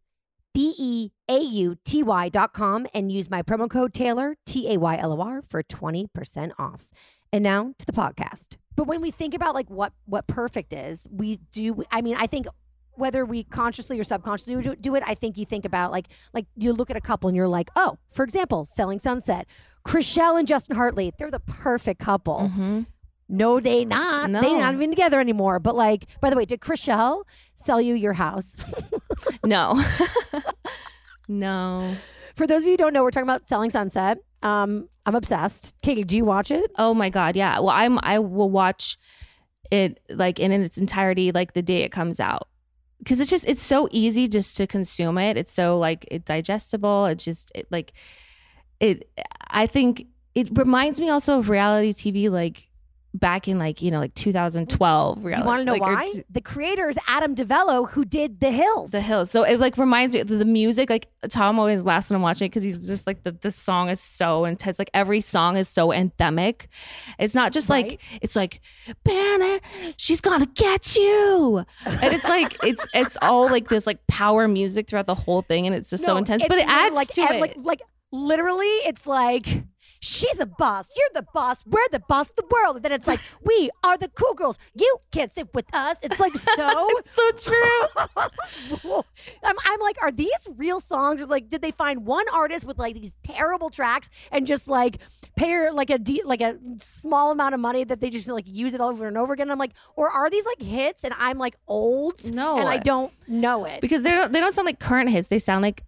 B E A U T Y dot com and use my promo code Taylor, T A Y L O R, for 20% off. And now to the podcast. But when we think about like what what perfect is, we do I mean, I think whether we consciously or subconsciously do- it, I think you think about like like you look at a couple and you're like, oh, for example, Selling Sunset, Chrishell and Justin Hartley, they're the perfect couple. Mm-hmm. No, they not. They No. not even together anymore. But like, by the way, did Chrishell sell you your house? No. no. For those of you who don't know, we're talking about Selling Sunset. Um, I'm obsessed. Katie, do you watch it? Oh my god, yeah. Well, I'm I will watch it like in its entirety like the day it comes out. Cuz it's just it's so easy just to consume it. It's so like it's digestible. It's just it, like it I think it reminds me also of reality TV like back in like, you know, like 2012 You reality. want to know like, why? t- the creator is Adam DiVello, who did The Hills. the hills. So it like reminds me of the music. Like Tom always laughs when I'm watching it because he's just like the this song is so intense. Like every song is so anthemic. It's not just Right. like it's like Banner, she's gonna get you, and it's like it's it's all like this like power music throughout the whole thing, and it's just so intense. But it adds like to it. like like literally it's like she's a boss. You're the boss. We're the boss of the world. And then it's like we are the cool girls. You can't sit with us. It's like so it's so true. I'm, I'm like are these real songs? Or like did they find one artist with like these terrible tracks and just like pay her like a de- like a small amount of money that they just like use it over and over again? I'm like or are these like hits? And i'm like old No. and i don't know it. Because they don't they don't sound like current hits. They sound like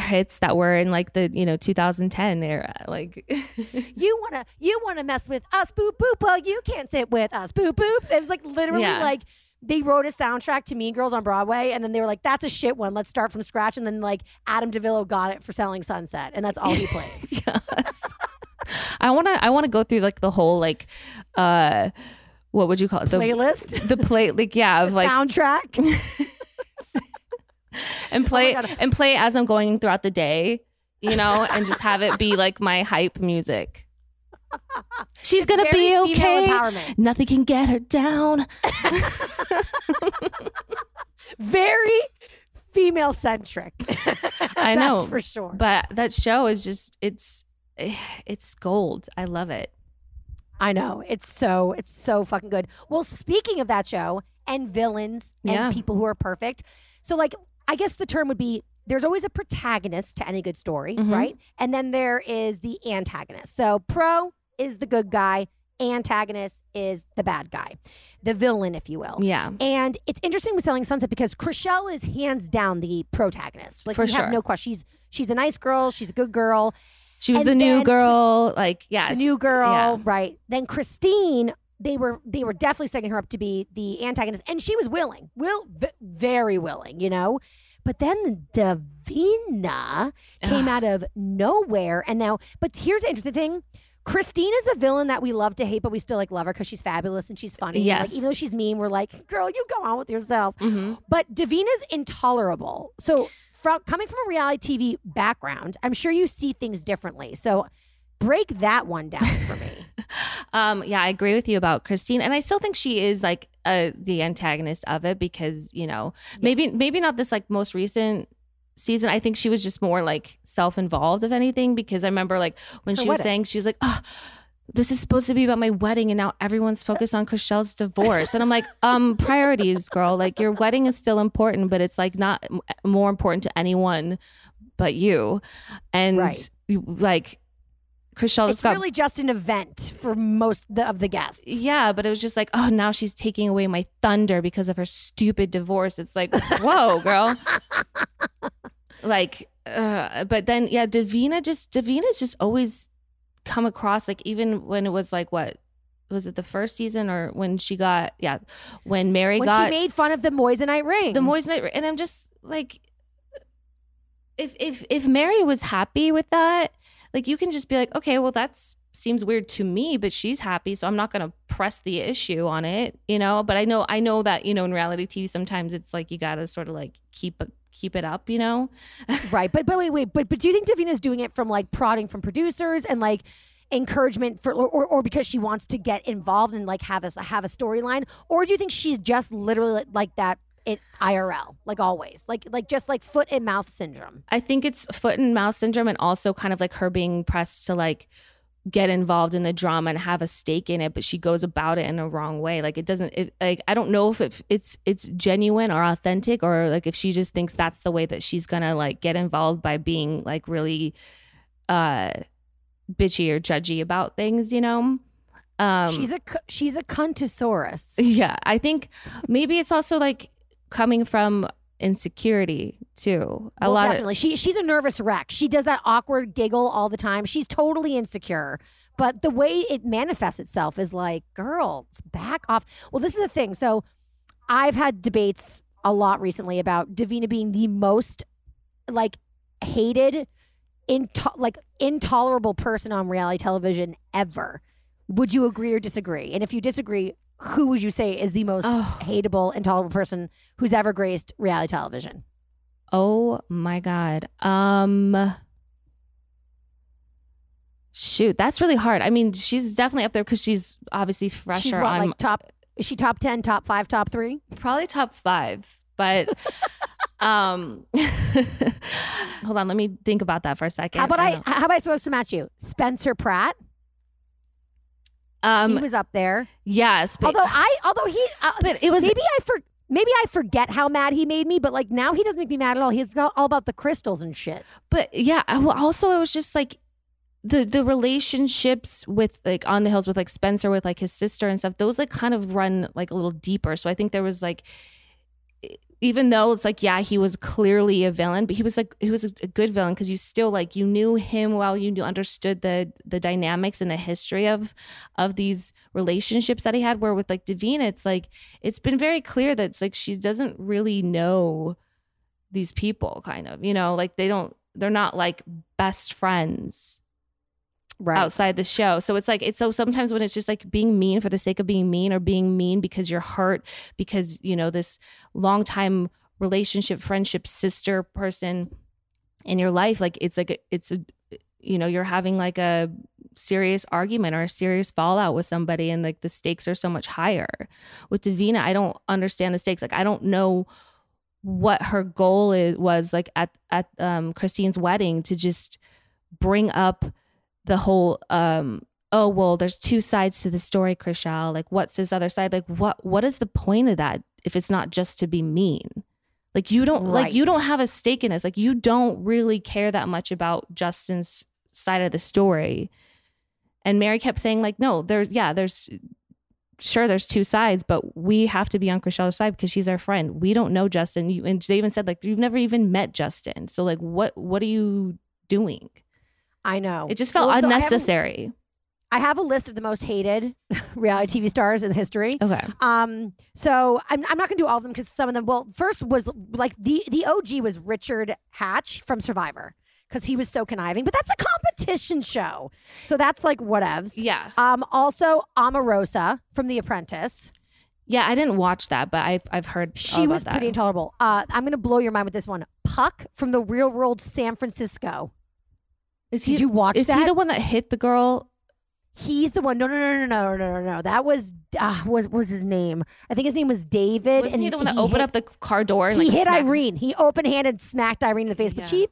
hits that were in like the you know 2010 era. Like you wanna you wanna mess with us, boop boop. Well, you can't sit with us, boop boop. It was like literally Yeah. like they wrote a soundtrack to Mean Girls on Broadway, and then they were like, "That's a shit one. Let's start from scratch." And then like Adam DiVello got it for Selling Sunset, and that's all he plays. yes. I want to I want to go through like the whole like uh what would you call it the Playlist, the play like yeah of like soundtrack. and oh play God. and play as I'm going throughout the day, you know, and just have it be like my hype music. She's gonna be okay. Nothing can get her down. Very female centric. I know. That's for sure. But that show is just it's eh, it's gold. I love it. I know. It's so it's so fucking good. Well, speaking of that show and villains and Yeah. people who are perfect. So like I guess the term would be there's always a protagonist to any good story, Mhm. right? And then there is the antagonist. So pro is the good guy, antagonist is the bad guy. The villain, if you will. Yeah. And it's interesting with Selling Sunset because Chrishell is hands down the protagonist. Like For we have sure. no question. She's she's a nice girl, she's a good girl. She was And the new girl. Like, yes. the new girl, Yeah. right? Then Christine, they were they were definitely setting her up to be the antagonist, and she was willing, will v- very willing, you know. But then Davina came out of nowhere, and now, but here's the interesting thing. Christine is the villain that we love to hate, but we still like love her because she's fabulous and she's funny. Yes. Like, even though she's mean, we're like, girl, you go on with yourself. Mhm. But Davina's intolerable. So, from coming from a reality TV background, I'm sure you see things differently. So, break that one down for me. Um, yeah, I agree with you about Christine, and I still think she is like uh, the antagonist of it because you know maybe maybe not this like most recent season. I think she was just more like self involved of anything because I remember like when Her she was saying she was like, oh, this is supposed to be about my wedding, and now everyone's focused on Chrishell's divorce, and I'm like, um, priorities, girl. Like your wedding is still important, but it's like not m- more important to anyone but you, and Right. like. Chrishell it's just got really just an event for most the, of the guests. yeah, but it was just like, oh, now she's taking away my thunder because of her stupid divorce. It's like, whoa, girl. like, uh, but then, yeah, Davina just, Davina's just always come across, like, even when it was like, what? Was it the first season or when she got, yeah, when Mary When got she made fun of the Moissanite ring. the Moissanite, and I'm just like, if if if Mary was happy with that, like you can just be like, okay, well that's seems weird to me, but she's happy, so I'm not gonna press the issue on it, you know. But I know I know that you know in reality TV sometimes it's like you gotta sort of like keep keep it up, you know. right. But but wait, wait, but but do you think Davina's doing it from like prodding from producers and like encouragement for or, or, or because she wants to get involved and like have a have a storyline? Or do you think she's just literally like that it IRL, like always? Like like just like foot and mouth syndrome. I think it's foot and mouth syndrome, and also kind of like her being pressed to like get involved in the drama and have a stake in it, but she goes about it in a wrong way. Like it doesn't. It, like I don't know if it, it's it's genuine or authentic, or like if she just thinks that's the way that she's gonna like get involved by being like really uh bitchy or judgy about things. You know. Um, she's a she's a cuntosaurus. yeah, I think maybe it's also like coming from insecurity too. A well, lot of definitely. she she's a nervous wreck. She does that awkward giggle all the time. She's totally insecure. But the way it manifests itself is like, girl, back off. Well, this is the thing. So I've had debates a lot recently about Davina being the most like hated, into- like intolerable person on reality television ever. Would you agree or disagree? And if you disagree, who would you say is the most Oh. hateable, intolerable person who's ever graced reality television? Oh my god. Um Shoot, that's really hard. I mean, she's definitely up there because she's obviously fresher She's what, on like top? Is she top ten, top five, top three? probably top five. But um hold on, let me think about that for a second. How about I? don't How about I supposed to match you? Spencer Pratt. Um, he was up there. yes, but, although I, although he, uh, but it was maybe I for maybe I forget how mad he made me, but like now he doesn't make me mad at all. He's all about the crystals and shit. but yeah also it was just like the the relationships with like on the hills with like spencer with like his sister and stuff those like kind of run like a little deeper so i think there was like even though it's like yeah he was clearly a villain but he was like he was a good villain because you still like you knew him well you knew understood the the dynamics and the history of of these relationships that he had where with like davina it's like it's been very clear that it's like she doesn't really know these people kind of you know like they don't they're not like best friends Right. outside the show. So it's like it's so sometimes when it's just like being mean for the sake of being mean or being mean because you're hurt because you know this long time relationship friendship sister person in your life like it's like it's a you know you're having like a serious argument or a serious fallout with somebody and like the stakes are so much higher. With davina i don't understand the stakes. Like i don't know what her goal is, was like at at um christine's wedding to just bring up the whole um oh well there's two sides to the story Chrishell. Like what's his other side? Like what what is the point of that if it's not just to be mean? Like you don't like you don't have a stake in this. Like you don't really care that much about Justin's side of the story. And Mary kept saying like no there's yeah there's sure there's two sides but we have to be on Chrishell's side because she's our friend. We don't know Justin. You and they even said like you've never even met Justin. So like what what are you doing I know. it just felt Well, so I unnecessary. Have a list of the most hated reality TV stars in history. Okay. Um, so I'm, I'm not gonna do all of them because some of them. Well, first was like the the OG was Richard Hatch from Survivor because he was so conniving. But that's a competition show, so that's like whatevs. Yeah. Um, also Omarosa from The Apprentice. Yeah, I didn't watch that, but I've I've heard She was that. pretty intolerable. Uh, I'm gonna blow your mind with this one. Puck from The Real World San Francisco. Is Did you watch Is that? he the one that hit the girl? He's the one. No, no, no, no, no, no, no, no. That was uh, was was his name. I think his name was David. And he the one that opened hit- up the car door and he like hit smacked- Irene. He open handed smacked Irene in the face, but Yeah. she.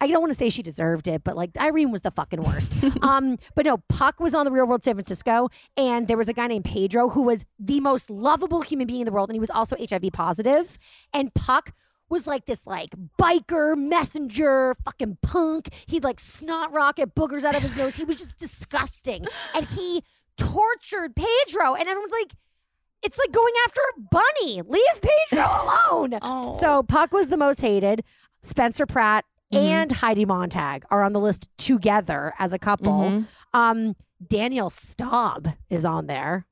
I don't want to say she deserved it, but like Irene was the fucking worst. um, but no, Puck was on the Real World San Francisco, and there was a guy named Pedro who was the most lovable human being in the world, and he was also HIV positive. And Puck was like this like biker messenger fucking punk. He'd like snot rocket boogers out of his nose. He was just disgusting, and he tortured Pedro, and everyone's like. It's like going after a bunny. Leave Pedro alone. Oh. So Puck was the most hated. Spencer Pratt Mhm. and Heidi Montag are on the list together as a couple. Mhm. Um, Danielle Staub is on there.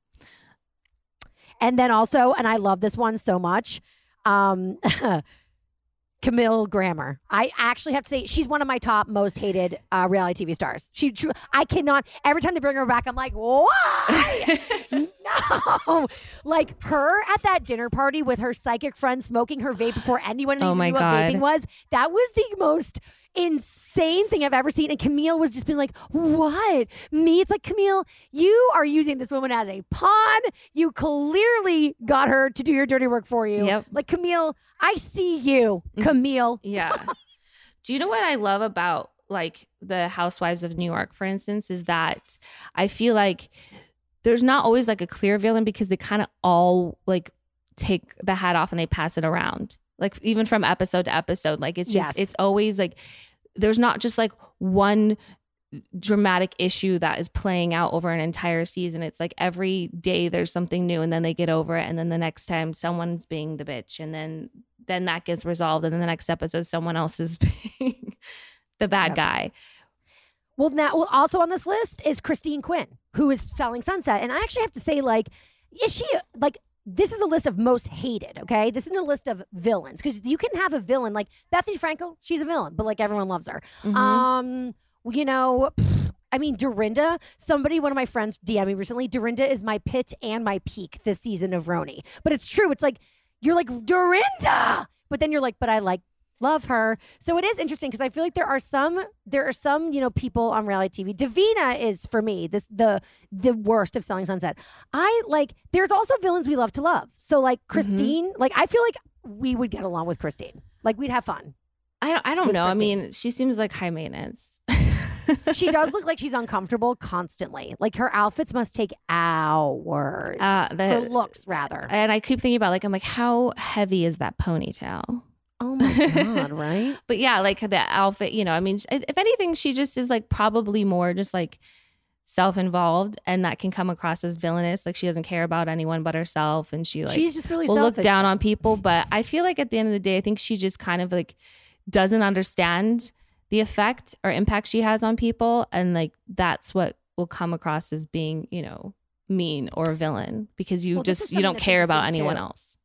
And then also, and I love this one so much, um, Camille Grammer. I actually have to say she's one of my top most hated uh, reality TV stars. She, tru- I cannot. Every time they bring her back, I'm like, why? no, like her at that dinner party with her psychic friend smoking her vape before anyone Oh knew what God. vaping was. That was the most insane thing I've ever seen. And Camille was just being like, "What? Me?" It's like Camille, you are using this woman as a pawn. You clearly got her to do your dirty work for you. Yep. Like Camille, I see you, Mm-hmm. Camille. Yeah. Do you know what I love about like the Housewives of New York, for instance, is that I feel like there's not always like a clear villain because they kind of all like take the hat off and they pass it around. Like even from episode to episode. Like it's just Yes. it's always like there's not just like one dramatic issue that is playing out over an entire season. It's like every day there's something new and then they get over it and then the next time someone's being the bitch and then then that gets resolved and then the next episode someone else is being the bad Yep. guy. Well, now, well, also on this list is Christine Quinn, who is selling Sunset. And I actually have to say, like, is she like? This is a list of most hated. Okay, this isn't a list of villains because you can have a villain like Bethenny Frankel. She's a villain, but like everyone loves her. Mhm. Um, you know, pff, I mean, Dorinda. Somebody, one of my friends, DM me recently. Dorinda is my pit and my peak this season of RHONY. But it's true. It's like you're like Dorinda, but then you're like, but I like love her. So it is interesting because I feel like there are some there are some you know people on reality TV. Davina is for me this the the worst of Selling Sunset. I like. There's also villains we love to love. So like Christine, like I feel like we would get along with Christine. Like we'd have fun. I don't, I don't know. I mean, she seems like high maintenance. she does look like she's uncomfortable constantly. Like her outfits must take hours. Uh, the- her looks rather. And I keep thinking about like I'm like, how heavy is that ponytail? Oh my god, right? But yeah, like the outfit, you know, I mean, if anything, she just is like probably more just like self-involved, and that can come across as villainous. Like she doesn't care about anyone but herself, and she like she's just really will look down on people. But I feel like at the end of the day, I think she just kind of like doesn't understand the effect or impact she has on people, and like that's what will come across as being, you know, mean or a villain because you Well, just you don't care about anyone too. else.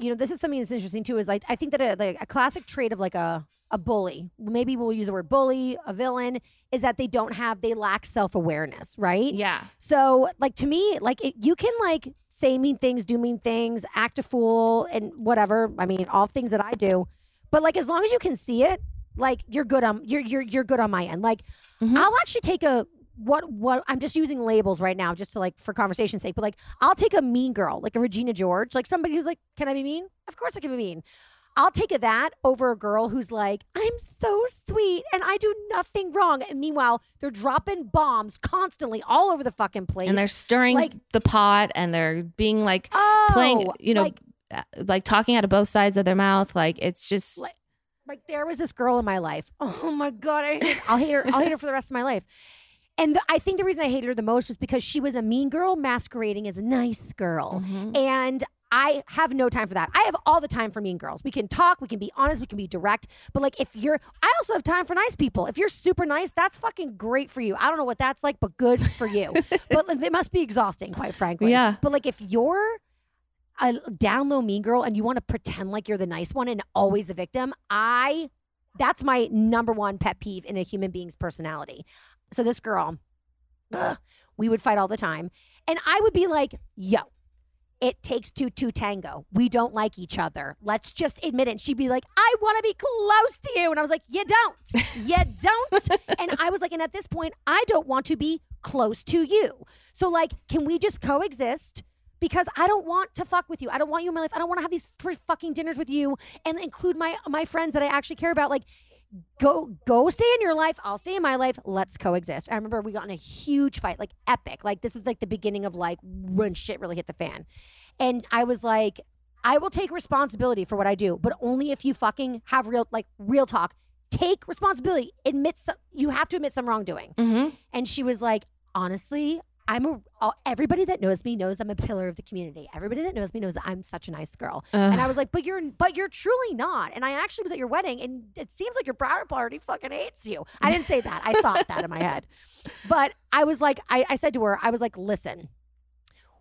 You know, this is something that's interesting too. Is like I think that a, like a classic trait of like a a bully, maybe we'll use the word bully, a villain, is that they don't have they lack self awareness, right? Yeah. So like to me, like it, you can like say mean things, do mean things, act a fool, and whatever. I mean, all things that I do, but like as long as you can see it, like you're good on you're you're you're good on my end. Like Mhm. I'll actually take a what what I'm just using labels right now just to like for conversation's sake, but like I'll take a mean girl, like a Regina George, like somebody who's like, Can I be mean? Of course I can be mean. I'll take a that over a girl who's like, I'm so sweet and I do nothing wrong. And meanwhile, they're dropping bombs constantly all over the fucking place. and they're stirring like- the pot and they're being like oh, playing you know like, uh, like talking out of both sides of their mouth like it's just Like- like there was this girl in my life. Oh my god, I hate, I'll hate her. I'll hate her for the rest of my life. And the, I think the reason I hated her the most was because she was a mean girl masquerading as a nice girl. Mhm. And I have no time for that. I have all the time for mean girls. We can talk, we can be honest, we can be direct. But like if you're I also have time for nice people. If you're super nice, that's fucking great for you. I don't know what that's like, but good for you. but like, it must be exhausting, quite frankly. Yeah. But like if you're a down low mean girl and you want to pretend like you're the nice one and always the victim, I that's my number one pet peeve in a human being's personality. So this girl, ugh, we would fight all the time. And I would be like, yo, it takes two to tango. We don't like each other. Let's just admit it. And she'd be like, I want to be close to you. And I was like, you don't. You don't. and I was like, and at this point, I don't want to be close to you. So, like, can we just coexist? Because I don't want to fuck with you. I don't want you in my life. I don't want to have these free fucking dinners with you and include my my friends that I actually care about. Like, go go stay in your life. I'll stay in my life. Let's coexist. I remember we got in a huge fight, like epic. Like this was like the beginning of like when shit really hit the fan. And I was like, I will take responsibility for what I do, but only if you fucking have real like real talk. Take responsibility. Admit some, you have to admit some wrongdoing. Mhm. And she was like, honestly, I'm a all- everybody that knows me knows I'm a pillar of the community. Everybody that knows me knows that I'm such a nice girl. And I was like, but you're but you're truly not. And I actually was at your wedding and it seems like your bridal party fucking hates you. I didn't say that. I thought that in my head. But I was like, I, I said to her, I was like, listen,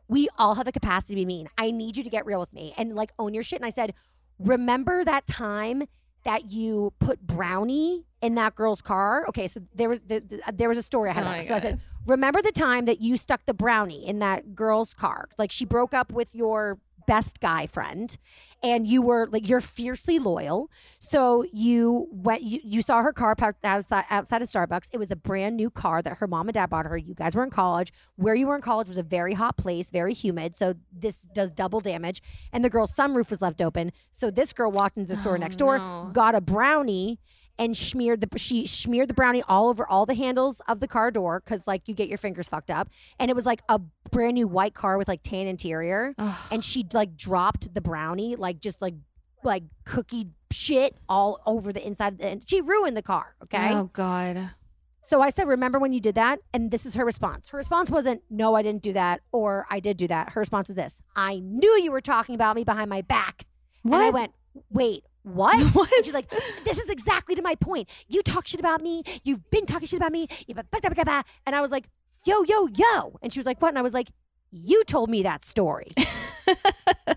we all have the capacity to be mean. I need you to get real with me and like own your shit. And I said, remember that time that you put brownie in that girl's car? Okay, so there was the, the- there was a story I had. Oh. So I said, remember the time that you stuck the brownie in that girl's car? Like she broke up with your best guy friend and you were like you're fiercely loyal. So you went you, you saw her car parked outside outside of starbucks. It was a brand new car that her mom and dad bought her. You guys were in college. Where you were in college was a very hot place very humid. So this does double damage. And the girl's sunroof was left open. So this girl walked into the store Oh, next door no. got a brownie and smeared the she smeared the brownie all over all the handles of the car door because like you get your fingers fucked up. And it was like a brand new white car with like tan interior. And she like dropped the brownie like just like like cookie shit all over the inside of the, and she ruined the car okay? Oh god. So i said remember when you did that? And this is her response. Her response wasn't no i didn't do that or i did do that. Her response was this i knew you were talking about me behind my back. And i What? went wait what? What? And she's like, this is exactly to my point. You talk shit about me. You've been talking shit about me. You ba- ba- ba- ba- ba." And I was like, yo, yo, yo. And she was like, what? And I was like, you told me that story. uh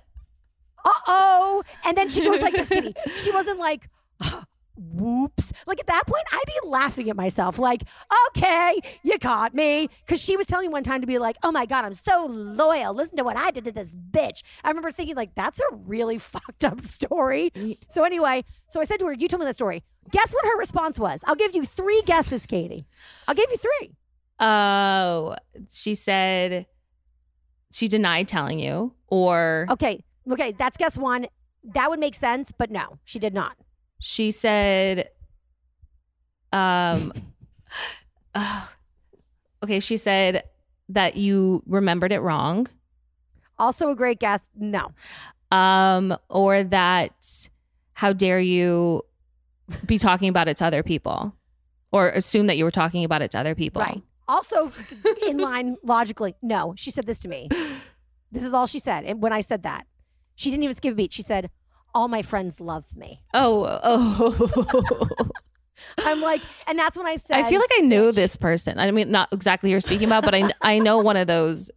oh. And then she goes like this, Kitty. She wasn't like, whoops. Like at that point, I'd be laughing at myself, like, okay, you caught me. Because she was telling me one time to be like, oh my God, I'm so loyal. Listen to what I did to this bitch. I remember thinking, like, that's a really fucked up story. So anyway, so I said to her, you told me that story. Guess what her response was? I'll give you three guesses, Katie. I'll give you three. oh she said she denied telling you or Okay. Okay. That's guess one. That would make sense, but no, she did not. She said, um, oh, okay, she said that you remembered it wrong, Also a great guess. No. um, or that how dare you be talking about it to other people, or assume that you were talking about it to other people. Right. Also, in line logically, no. She said this to me. This is all she said. And when I said that, she didn't even skip a beat. She said, "All my friends love me." Oh, oh. I'm like, and that's when I said, I feel like I know this person. I mean, not exactly who you're speaking about, but I I know one of those.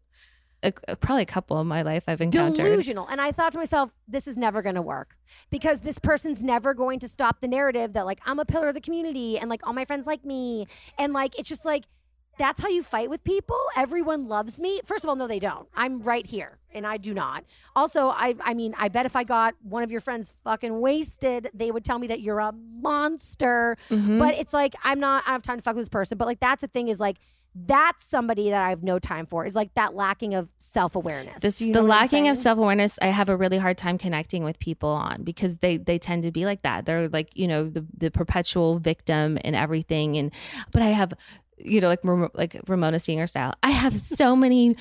probably a couple in my life I've encountered. delusional. And I thought to myself, this is never going to work because this person's never going to stop the narrative that like I'm a pillar of the community and like all my friends like me and like it's just like that's how you fight with people. Everyone loves me. First of all, no, they don't. I'm right here, and I do not. Also, I, I mean, I bet if I got one of your friends fucking wasted, they would tell me that you're a monster. Mhm. But it's like I'm not. I don't have time to fuck with this person. But like that's the thing is like that's somebody that I have no time for. Is like that lacking of self awareness. this the lacking of self awareness. I have a really hard time connecting with people on because they they tend to be like that. They're like you know the the perpetual victim and everything. And but I have you know like like Ramona Singer style. I have so many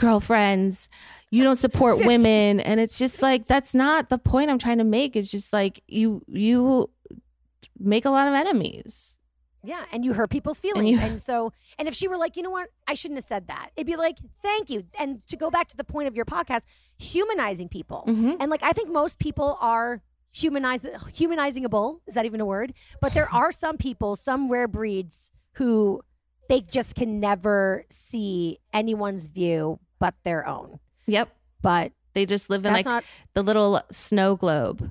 girlfriends. You don't support 50. women, and it's just like that's not the point I'm trying to make. It's just like you you make a lot of enemies. Yeah, and you hurt people's feelings. And, you- so, and if she were like, you know what, I shouldn't have said that, it'd be like, thank you. And to go back to the point of your podcast, humanizing people. Mhm. And like, I think most people are humanize, humanizing a bull. Is that even a word? But there are some people, some rare breeds who they just can never see anyone's view but their own. Yep. But They just live in like not, the little snow globe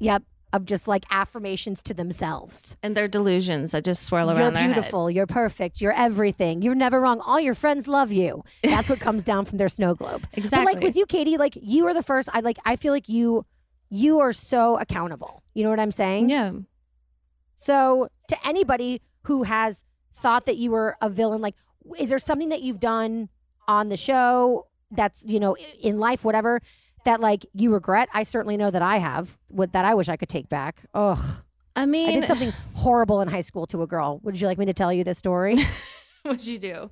yep, of just like affirmations to themselves. and their delusions that just swirl around. You're around their head. beautiful. You're perfect. You're everything. You're never wrong. All your friends love you. That's what comes down from their snow globe. Exactly. But like with you, Katie, like you are the first. I like. I feel like you, you are so accountable. You know what I'm saying? yeah. So to anybody who has thought that you were a villain, like, is there something that you've done on the show that's you know in life, whatever, that like you regret? I certainly know that I have. What that I wish I could take back. Ugh. I mean, I did something horrible in high school to a girl. Would you like me to tell you this story? What'd you do?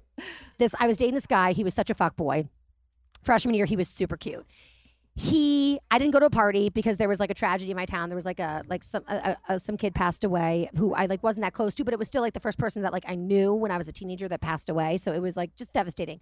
this I was dating this guy. He was such a fuck boy. Freshman year, he was super cute. He, I didn't go to a party because there was like a tragedy in my town. There was like a like some a, a, some kid passed away who I like wasn't that close to, but it was still like the first person that like I knew when I was a teenager that passed away. So it was like just devastating.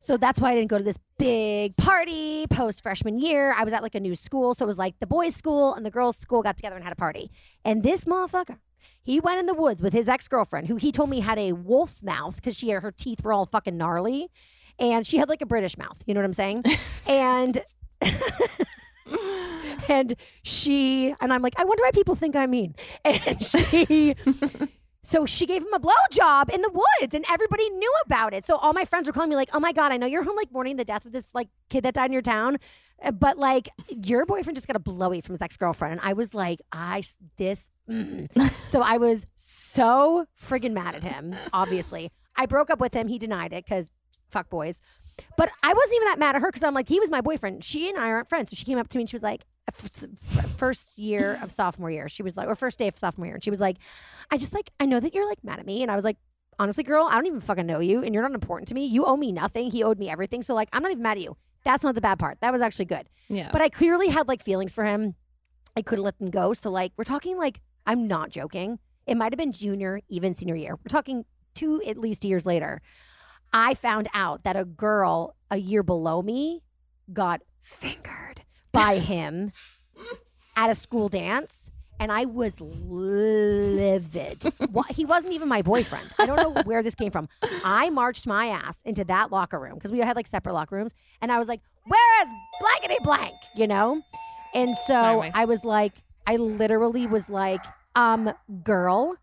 So that's why I didn't go to this big party post freshman year. I was at like a new school, so it was like the boys' school and the girls' school got together and had a party. And this motherfucker, he went in the woods with his ex girlfriend, who he told me had a wolf mouth because she her teeth were all fucking gnarly, and she had like a British mouth. You know what I'm saying? and and she and I'm like, I wonder why people think I'm mean. And she. So she gave him a blowjob in the woods, and everybody knew about it. So all my friends were calling me like, "Oh my god, I know you're home like mourning the death of this like kid that died in your town, uh, but like your boyfriend just got a blowy from his ex girlfriend." And I was like, "I this." mm. so I was so friggin' mad at him. Obviously, I broke up with him. He denied it because fuck boys. But I wasn't even that mad at her because I'm like, he was my boyfriend. She and I aren't friends. So she came up to me and she was like, first year of sophomore year, she was like, or first day of sophomore year, and she was like, I just like, I know that you're like mad at me. And I was like, honestly, girl, I don't even fucking know you and you're not important to me. You owe me nothing. He owed me everything. So like, I'm not even mad at you. That's not the bad part. That was actually good. Yeah. But I clearly had like feelings for him. I couldn't let them go. So like, we're talking like, I'm not joking. It might have been junior, even senior year. We're talking two at least years later. I found out that a girl a year below me got fingered by him at a school dance. And I was livid. He wasn't even my boyfriend. I don't know where this came from. I marched my ass into that locker room because we had like separate locker rooms. And I was like, where is blankety blank? You know? And so. I was like, I literally was like, um, girl,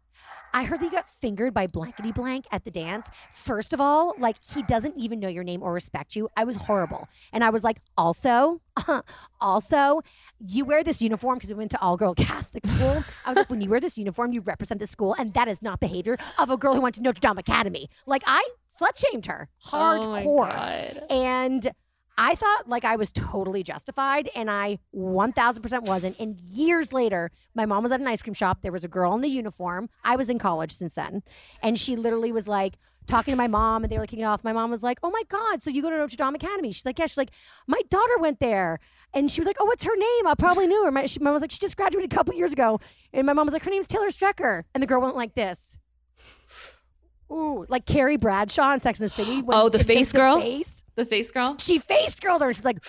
I heard that you got fingered by blankety blank at the dance. First of all, like he doesn't even know your name or respect you. I was horrible. And I was like, also, uh-huh, also, you wear this uniform because we went to all girl Catholic school. I was like, when you wear this uniform, you represent the school, and that is not behavior of a girl who went to Notre Dame Academy. Like I slut shamed her Oh hardcore. God. And I thought like I was totally justified, and I 1000% wasn't. And years later, my mom was at an ice cream shop. There was a girl in the uniform. I was in college since then. And she literally was like, talking to my mom and they were like kicking off. My mom was like, "Oh my god, so you go to Notre Dame Academy?" She's like, "Yeah." She's like, "My daughter went there," and she was like, "Oh, what's her name?" I probably knew her. My, she, my mom was like, "She just graduated a couple years ago," and my mom was like, "Her name's Taylor Strecker," and the girl went like this. Ooh, like Carrie Bradshaw in Sex and the City. when Oh, the face girl? face. The face girl. She face girled her. She was like,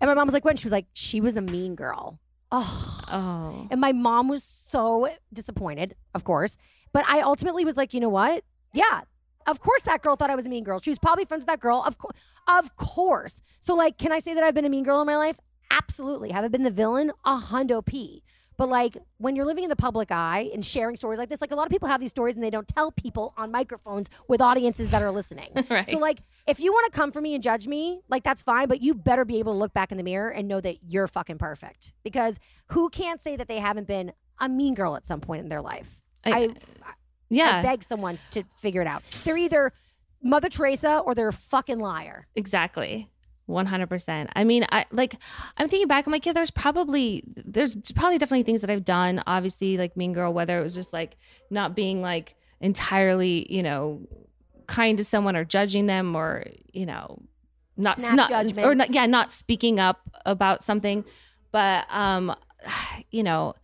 and my mom was like, "When?" She was like, "She was a mean girl." Oh. Oh. And my mom was so disappointed, of course. But I ultimately was like, you know what? Yeah, of course that girl thought I was a mean girl. She was probably friends with that girl. Of course. Of course. So, like, can I say that I've been a mean girl in my life? Absolutely. Have I been the villain? A hundo P. But like when you're living in the public eye and sharing stories like this, like a lot of people have these stories and they don't tell people on microphones with audiences that are listening. Right. So like if you want to come for me and judge me, like that's fine, but you better be able to look back in the mirror and know that you're fucking perfect. Because who can't say that they haven't been a mean girl at some point in their life? I, I yeah. beg someone to figure it out. They're either Mother Teresa or they're a fucking liar. Exactly. 100%. I mean, I like I'm thinking back I'm like, yeah, there's probably there's probably definitely things that I've done, obviously like Mean Girl whether it was just like not being like entirely, you know, kind to someone or judging them or, you know, not Snap not or not yeah, not speaking up about something. But um you know,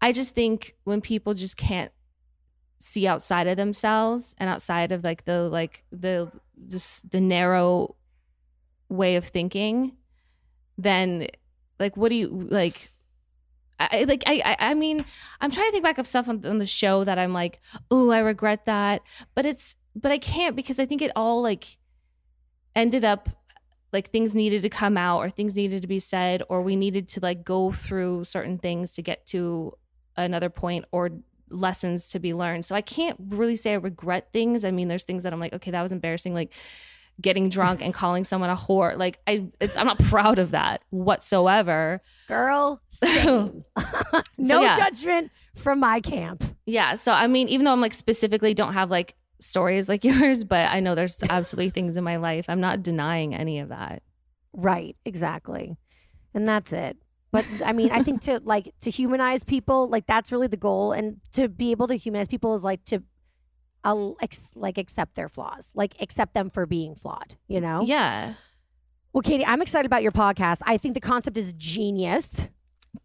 I just think when people just can't see outside of themselves and outside of like the like the just the narrow way of thinking then like what do you like I like I, I I mean I'm trying to think back of stuff on, on the show that I'm like oh I regret that but it's but I can't because I think it all like ended up like things needed to come out or things needed to be said or we needed to like go through certain things to get to another point or lessons to be learned. So I can't really say I regret things. I mean, there's things that I'm like, okay, that was embarrassing, like getting drunk and calling someone a whore. Like I it's I'm not proud of that whatsoever. Girl, no yeah. judgment from my camp. Yeah. So I mean, even though I'm like specifically don't have like stories like yours, but I know there's absolutely things in my life. I'm not denying any of that. Right, exactly. And that's it. But I mean, I think to like to humanize people, like that's really the goal and to be able to humanize people is like to like accept their flaws, like accept them for being flawed, you know? Yeah. Well, Katie, I'm excited about your podcast. I think the concept is genius.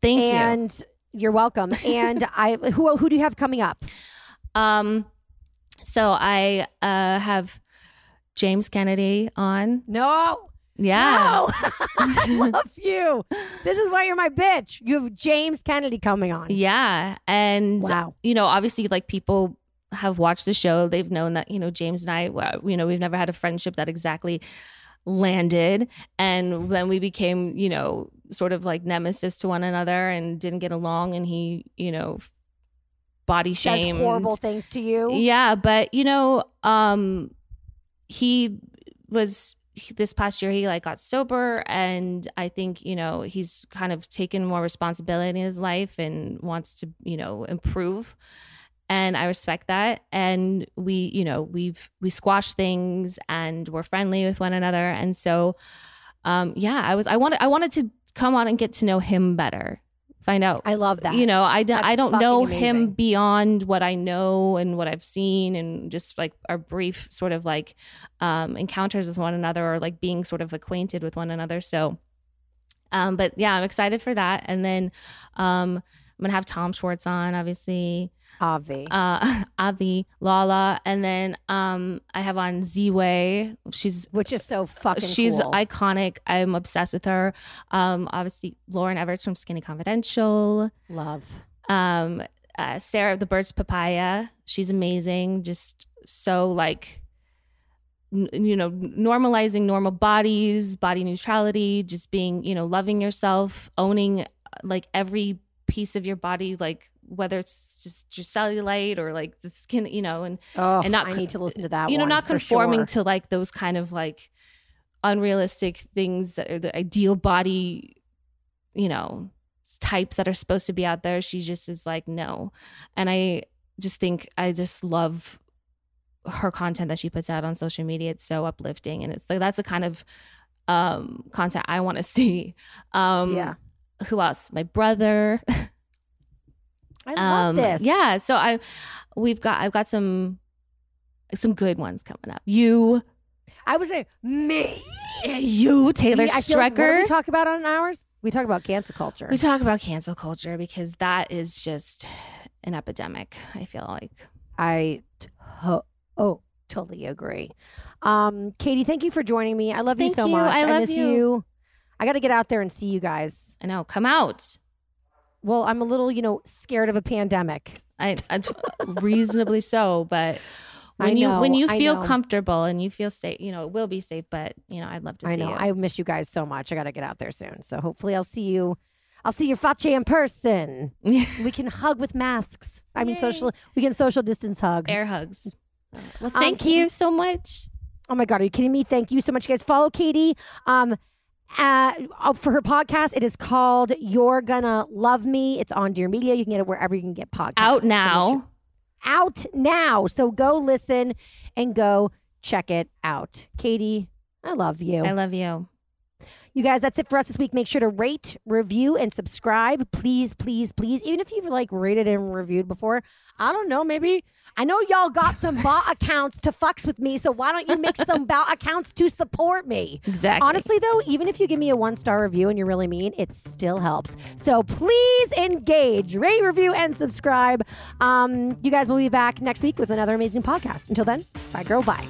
Thank you. and you. are welcome. And I who who do you have coming up? Um, so I uh have James Kennedy on. No. Yeah. No. I love you. This is why you're my bitch. You have James Kennedy coming on. Yeah. And Wow. you know, obviously like people have watched the show, they've known that, you know, James and I, well, you know, we've never had a friendship that exactly landed and then we became, you know, sort of like nemesis to one another and didn't get along and he, you know, body Does shamed horrible things to you. Yeah, but you know, um he was this past year he like got sober and I think, you know, he's kind of taken more responsibility in his life and wants to, you know, improve. And I respect that. And we, you know, we've we squash things and we're friendly with one another. And so um yeah, I was I wanted I wanted to come on and get to know him better. Find out I love that. you know i, d- I don't know amazing. him beyond what i know and what i've seen and just like our brief sort of like um encounters with one another or like being sort of acquainted with one another so um but yeah i'm excited for that and then um i'm gonna have tom schwartz on obviously Avi. uh avi lala and then um i have on z-way she's which is so fucking she's cool. iconic i'm obsessed with her um obviously lauryn evarts from skinny confidential love. um uh, sarah of the birds papaya she's amazing just so like n- you know normalizing normal bodies body neutrality just being you know loving yourself owning uh, like every piece of your body like whether it's just your cellulite or like the skin you know and Oh, and not I need to listen to that. you know not conforming sure. to like those kind of like unrealistic things that are the ideal body you know types that are supposed to be out there she just is like no and i just think i just love her content that she puts out on social media it's so uplifting and it's like that's the kind of um, content I want to see. Um, Yeah. Who else? My brother. I love Um, this. Yeah. So I, we've got, I've got some, some good ones coming up. You, I was saying me. you, Taylor I feel like- what Strecker. we talk about on ours? We talk about cancel culture. we talk about cancel culture because that is just an epidemic. I feel like. I to- oh totally agree. Um, Katie, thank you for joining me. I love you so you. much. I love miss you. you. I got to get out there and see you guys. I know. Come out. Well, I'm a little, you know, scared of a pandemic. I, I reasonably so, but when you when you feel comfortable and you feel safe, you know it will be safe. But you know, I'd love to I see know. you. I miss you guys so much. I got to get out there soon. So hopefully I'll see you. I'll see your Face in person. we can hug with masks. I mean, Yay. social. We can social distance hug. Air hugs. Well, Um, thank Katie- you so much. Oh my God, are you kidding me? Thank you so much, guys. Follow Katie um, uh, for her podcast. It is called You're Gonna Love Me. It's on Dear Media. You can get it wherever you can get podcasts. Out So now. sure- out now. So go listen and go check it out. Katie, I love you. I love you. You guys, that's it for us this week. Make sure to rate, review, and subscribe. Please, please, please. Even if you've like rated and reviewed before, I don't know. Maybe I know y'all got some bot accounts to fucks with me. So why don't you make some bot accounts to support me? Exactly. Honestly, though, even if you give me a one star review and you're really mean, it still helps. So please engage, rate, review, and subscribe. Um, you guys will be back next week with another amazing podcast. Until then, bye, girl. Bye.